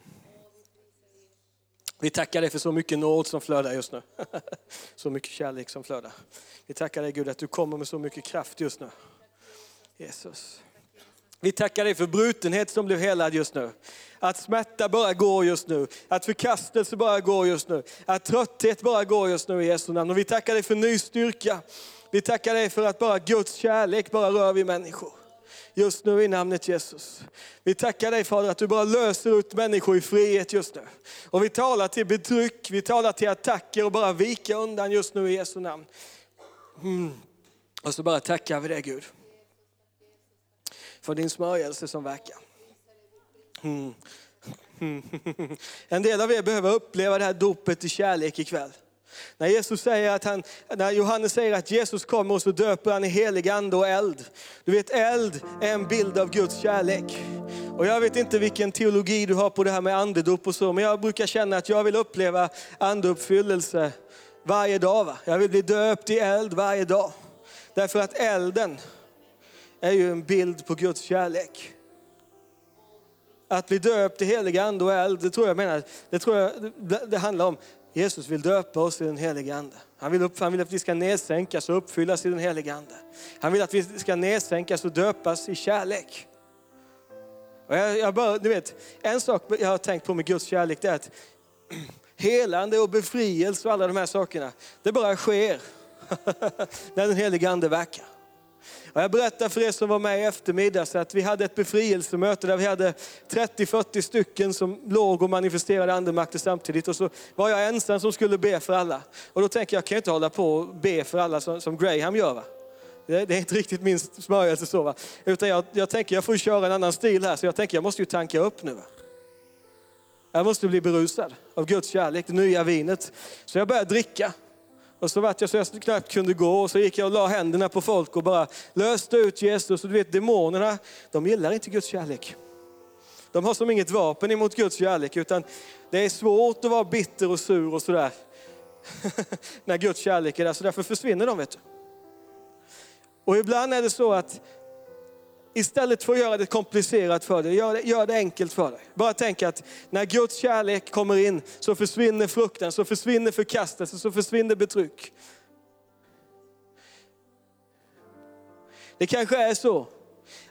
Vi tackar dig för så mycket nåd som flödar just nu. Så mycket kärlek som flödar. Vi tackar dig Gud att du kommer med så mycket kraft just nu. Jesus. Vi tackar dig för brutenhet som blev helad just nu. Att smärta bara går just nu. Att förkastelse bara går just nu. Att trötthet bara går just nu i Jesu namn. Och vi tackar dig för ny styrka. Vi tackar dig för att bara Guds kärlek bara rör vid människor. Just nu i namnet Jesus. Vi tackar dig Fader att du bara löser ut människor i frihet just nu. Och vi talar till betryck, vi talar till attacker och bara vika undan just nu i Jesu namn. Mm. Och så bara tackar vi dig Gud för din smörjelse som verkar. Mm. En del av er behöver uppleva det här dopet i kärlek ikväll. När, Jesus säger att han, när Johannes säger att Jesus kommer och så döper han i helig ande och eld. Du vet eld är en bild av Guds kärlek. Och jag vet inte vilken teologi du har på det här med andedop och så, men jag brukar känna att jag vill uppleva andeuppfyllelse varje dag. Va? Jag vill bli döpt i eld varje dag. Därför att elden är ju en bild på Guds kärlek. Att bli döpt i helig ande och eld, det tror jag, menar, det, tror jag det handlar om. Jesus vill döpa oss i den helige ande. Han vill, upp, han vill att vi ska nedsänkas och uppfyllas i den helige ande. Han vill att vi ska nedsänkas och döpas i kärlek. Och jag, jag bara, du vet, en sak jag har tänkt på med Guds kärlek det är att helande och befrielse och alla de här sakerna, det bara sker när den helige ande verkar. Och jag berättar för er som var med i eftermiddags att vi hade ett befrielsemöte där vi hade 30-40 stycken som låg och manifesterade andemakter samtidigt. Och så var jag ensam som skulle be för alla. Och då tänker jag, jag kan inte hålla på och be för alla som, som Graham gör. Va? Det, det är inte riktigt min smörjelse så. Va? Utan jag, jag tänker, jag får köra en annan stil här. Så jag tänker, jag måste ju tanka upp nu. Va? Jag måste bli berusad av Guds kärlek, det nya vinet. Så jag började dricka. Och så vart jag så jag knappt kunde gå och så gick jag och la händerna på folk och bara löste ut Jesus. Och du vet demonerna, de gillar inte Guds kärlek. De har som inget vapen emot Guds kärlek utan det är svårt att vara bitter och sur och sådär. När Guds kärlek är där, så därför försvinner de vet du. Och ibland är det så att Istället för att göra det komplicerat för dig, gör det, gör det enkelt för dig. Bara tänk att när Guds kärlek kommer in så försvinner frukten, så försvinner förkastelse, så försvinner betryck. Det kanske är så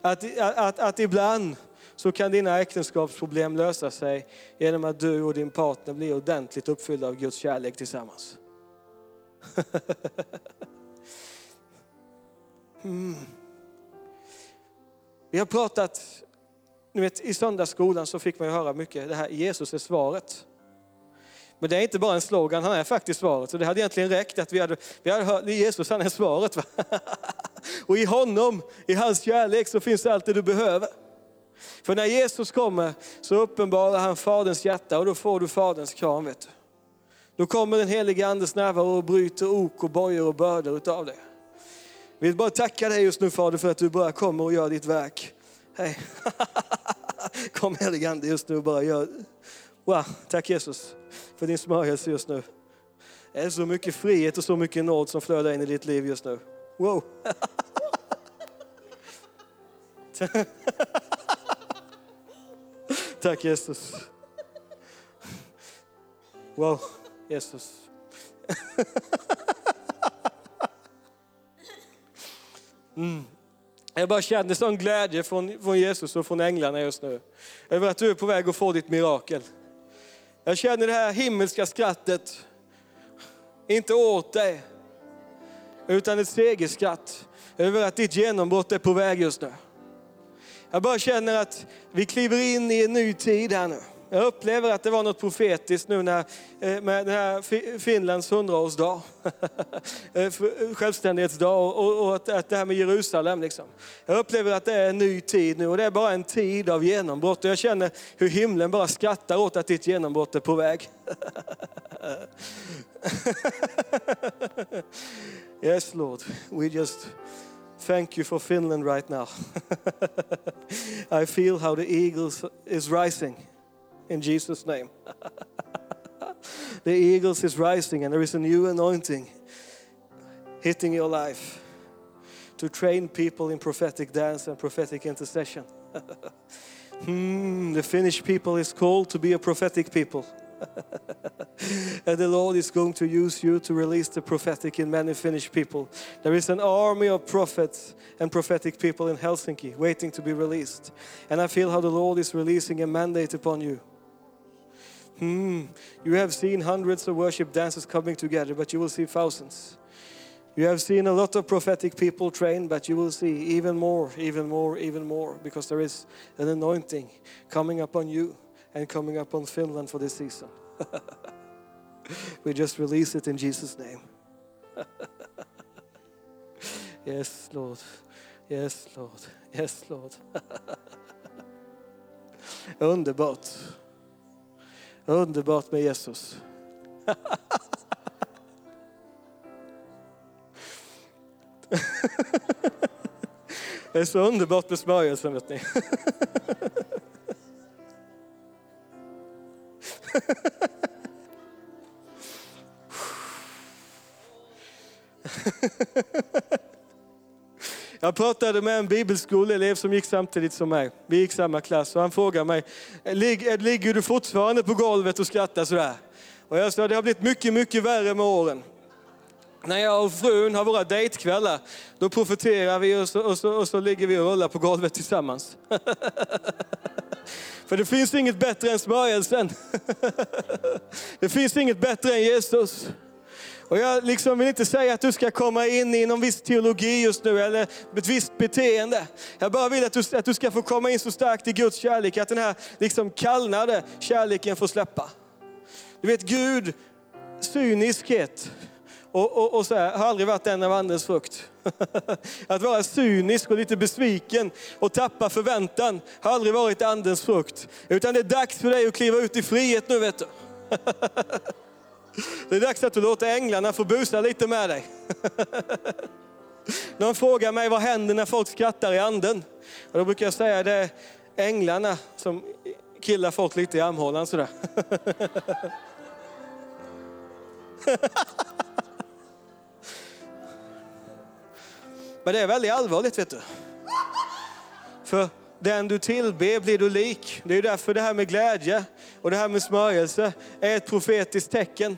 att, att, att ibland så kan dina äktenskapsproblem lösa sig genom att du och din partner blir ordentligt uppfyllda av Guds kärlek tillsammans. mm. Vi har pratat, ni vet, i söndagsskolan så fick man ju höra mycket det här, Jesus är svaret. Men det är inte bara en slogan, han är faktiskt svaret. Så det hade egentligen räckt att vi hade, vi hade hört, Jesus han är svaret. Va? Och i honom, i hans kärlek så finns allt det du behöver. För när Jesus kommer så uppenbarar han Faderns hjärta och då får du Faderns kram. Vet du. Då kommer den helige Andes närvaro och bryter ok och bojor och bördor utav det. Vi vill bara tacka dig just nu Fader för att du bara kommer och gör ditt verk. Hej. Kom helige Ande just nu och bara gör. Wow, tack Jesus för din smörjelse just nu. Det är så mycket frihet och så mycket nåd som flödar in i ditt liv just nu. Wow. Tack Jesus. Wow, Jesus. Mm. Jag bara känner sån glädje från, från Jesus och från änglarna just nu. Över att du är på väg att få ditt mirakel. Jag känner det här himmelska skrattet. Inte åt dig, utan ett segerskratt över att ditt genombrott är på väg just nu. Jag bara känner att vi kliver in i en ny tid här nu. Jag upplever att det var något profetiskt nu när, eh, med den här Finlands hundraårsdag, eh, eh, självständighetsdag och, och att, det här med Jerusalem. Liksom. Jag upplever att det är en ny tid nu och det är bara en tid av genombrott. Och jag känner hur himlen bara skrattar åt att ditt genombrott är på väg. yes Lord, we just thank you for Finland right now. I feel how the eagles is rising in Jesus' name. the eagles is rising and there is a new anointing hitting your life to train people in prophetic dance and prophetic intercession. hmm, the Finnish people is called to be a prophetic people. and the Lord is going to use you to release the prophetic in many Finnish people. There is an army of prophets and prophetic people in Helsinki waiting to be released. And I feel how the Lord is releasing a mandate upon you. Hmm. You have seen hundreds of worship dancers coming together, but you will see thousands. You have seen a lot of prophetic people trained, but you will see even more, even more, even more, because there is an anointing coming upon you and coming upon Finland for this season. we just release it in Jesus' name. yes, Lord. Yes, Lord. Yes, Lord. Underbart. Underbart med Jesus. Det är så underbart med smörjelsen vet ni. Jag pratade med en bibelskoleelev som gick samtidigt som mig. Vi gick samma klass och han frågade mig, ligger du fortfarande på golvet och skrattar sådär? Och jag sa, det har blivit mycket, mycket värre med åren. När jag och frun har våra dejtkvällar, då profeterar vi och så, och, så, och så ligger vi och rullar på golvet tillsammans. För det finns inget bättre än smörjelsen. Det finns inget bättre än Jesus. Och jag liksom vill inte säga att du ska komma in i någon viss teologi just nu eller ett visst beteende. Jag bara vill att du, att du ska få komma in så starkt i Guds kärlek att den här liksom kallnade kärleken får släppa. Du vet Gud, cyniskhet och, och, och så här, har aldrig varit en av andens frukt. Att vara cynisk och lite besviken och tappa förväntan har aldrig varit andens frukt. Utan det är dags för dig att kliva ut i frihet nu vet du. Det är dags att du låter änglarna få busa lite med dig. Någon frågar mig vad händer när folk skrattar i anden? Och då brukar jag säga att det är änglarna som killar folk lite i armhålan sådär. Men det är väldigt allvarligt vet du. För den du tillber blir du lik. Det är därför det här med glädje och det här med smörjelse är ett profetiskt tecken.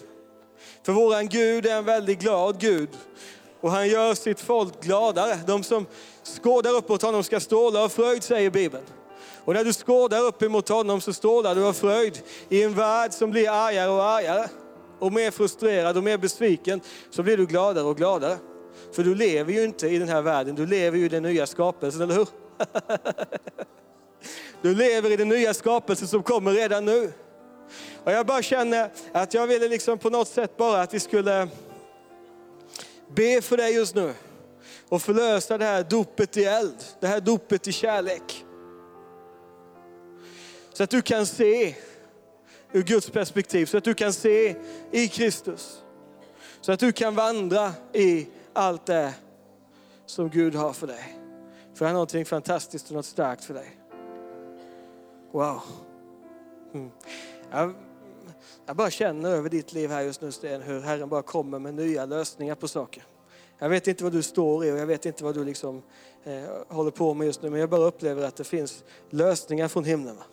För våran Gud är en väldigt glad Gud. Och han gör sitt folk gladare. De som skådar upp mot honom ska ståla av fröjd, säger Bibeln. Och när du skådar upp emot honom så strålar du av fröjd. I en värld som blir argare och argare och mer frustrerad och mer besviken så blir du gladare och gladare. För du lever ju inte i den här världen, du lever ju i den nya skapelsen, eller hur? Du lever i den nya skapelsen som kommer redan nu. Och jag bara känner att jag ville liksom på något sätt bara att vi skulle be för dig just nu. Och förlösa det här dopet i eld, det här dopet i kärlek. Så att du kan se ur Guds perspektiv så att du kan se i Kristus. Så att du kan vandra i allt det som Gud har för dig. För jag har någonting fantastiskt och något starkt för dig. Wow. Mm. Jag, jag, bara känner över ditt liv här just nu Sten, hur Herren bara kommer med nya lösningar på saker. Jag vet inte vad du står i och jag vet inte vad du liksom, eh, håller på med just nu, men jag bara upplever att det finns lösningar från himlen. Va?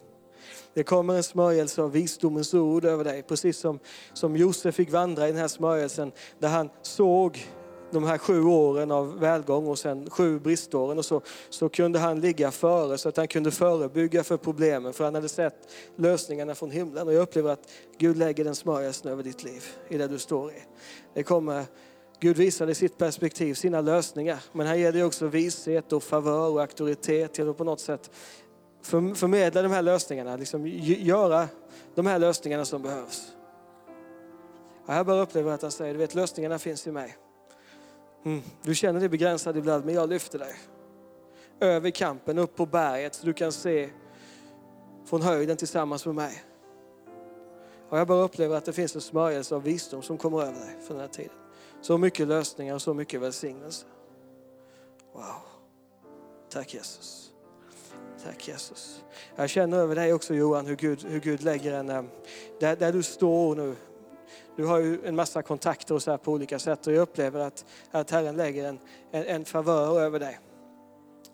Det kommer en smörjelse av visdomens ord över dig, precis som, som Josef fick vandra i den här smörjelsen, där han såg de här sju åren av välgång och sen sju briståren och så, så kunde han ligga före så att han kunde förebygga för problemen för han hade sett lösningarna från himlen. Och jag upplever att Gud lägger den smörjelsen över ditt liv, i det du står i. Det kommer, Gud visar dig sitt perspektiv, sina lösningar, men han ger dig också vishet och favör och auktoritet till att på något sätt förmedla de här lösningarna, liksom göra de här lösningarna som behövs. Jag bara upplever att han säger, du vet lösningarna finns i mig. Mm. Du känner dig begränsad ibland, men jag lyfter dig. Över kampen, upp på berget, så du kan se från höjden tillsammans med mig. Och jag bara upplever att det finns en smörjelse av visdom som kommer över dig för den här tiden. Så mycket lösningar och så mycket välsignelse. Wow. Tack Jesus. Tack Jesus. Jag känner över dig också Johan hur Gud, hur Gud lägger en, eh, där, där du står nu du har ju en massa kontakter och så här på olika sätt och jag upplever att, att Herren lägger en, en, en favör över dig.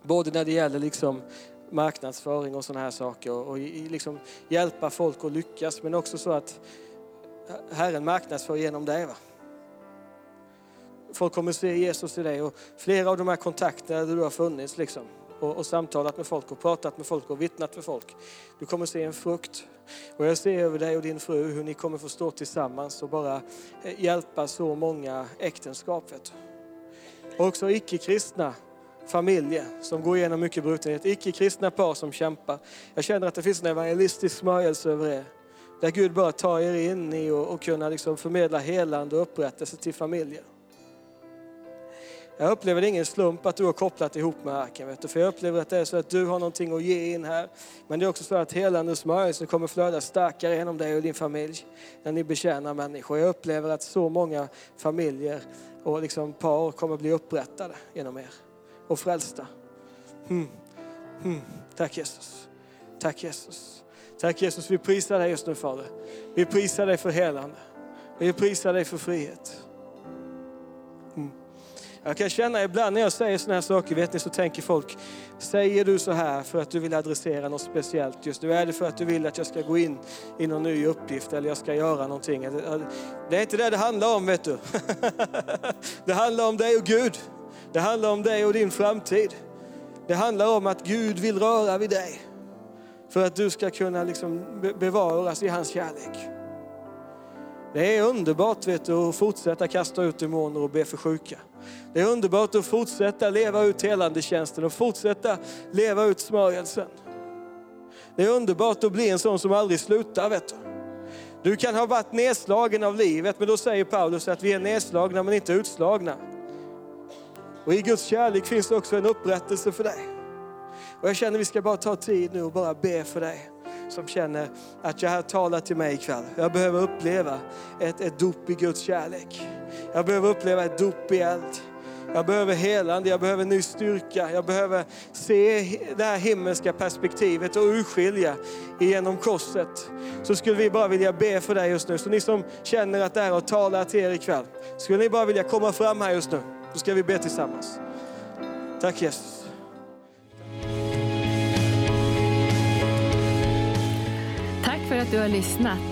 Både när det gäller liksom marknadsföring och sådana här saker och, och liksom hjälpa folk att lyckas men också så att Herren marknadsför genom dig. Va? Folk kommer se Jesus i dig och flera av de här kontakterna där du har funnits liksom, och, och samtalat med folk och pratat med folk och vittnat för folk. Du kommer se en frukt och jag ser över dig och din fru hur ni kommer få stå tillsammans och bara eh, hjälpa så många äktenskap. Och också icke-kristna familjer som går igenom mycket brutenhet. Icke-kristna par som kämpar. Jag känner att det finns en evangelistisk smörjelse över er. Där Gud bara tar er in i och, och kunna liksom förmedla helande och upprättelse till familjer. Jag upplever det ingen slump att du har kopplat ihop med arken. Vet du? För jag upplever att det är så att du har någonting att ge in här. Men det är också så att helande smörjelse kommer flöda starkare genom dig och din familj när ni betjänar människor. Jag upplever att så många familjer och liksom par kommer bli upprättade genom er och frälsta. Mm. Mm. Tack Jesus. Tack Jesus. Tack Jesus, vi prisar dig just nu Fader. Vi prisar dig för helande. Vi prisar dig för frihet. Jag kan känna ibland när jag säger sådana här saker, vet ni, så tänker folk, säger du så här för att du vill adressera något speciellt just nu? Är det för att du vill att jag ska gå in i någon ny uppgift eller jag ska göra någonting? Det är inte det det handlar om, vet du. Det handlar om dig och Gud. Det handlar om dig och din framtid. Det handlar om att Gud vill röra vid dig för att du ska kunna liksom bevaras i hans kärlek. Det är underbart vet du, att fortsätta kasta ut demoner och be för sjuka. Det är underbart att fortsätta leva ut helandetjänsten och fortsätta leva ut smörjelsen. Det är underbart att bli en sån som aldrig slutar. Vet du. du kan ha varit nedslagen av livet, men då säger Paulus att vi är nedslagna men inte utslagna. Och i Guds kärlek finns det också en upprättelse för dig. Och jag känner att vi ska bara ta tid nu och bara be för dig som känner att jag här talar till mig ikväll. Jag behöver uppleva ett, ett dop i Guds kärlek. Jag behöver uppleva ett dop i eld. Jag behöver helande, jag behöver ny styrka, jag behöver se det här himmelska perspektivet och urskilja genom korset. Så skulle vi bara vilja be för dig just nu. Så ni som känner att det här har talat till er ikväll, skulle ni bara vilja komma fram här just nu. Så ska vi be tillsammans. Tack Jesus. Tack för att du har lyssnat.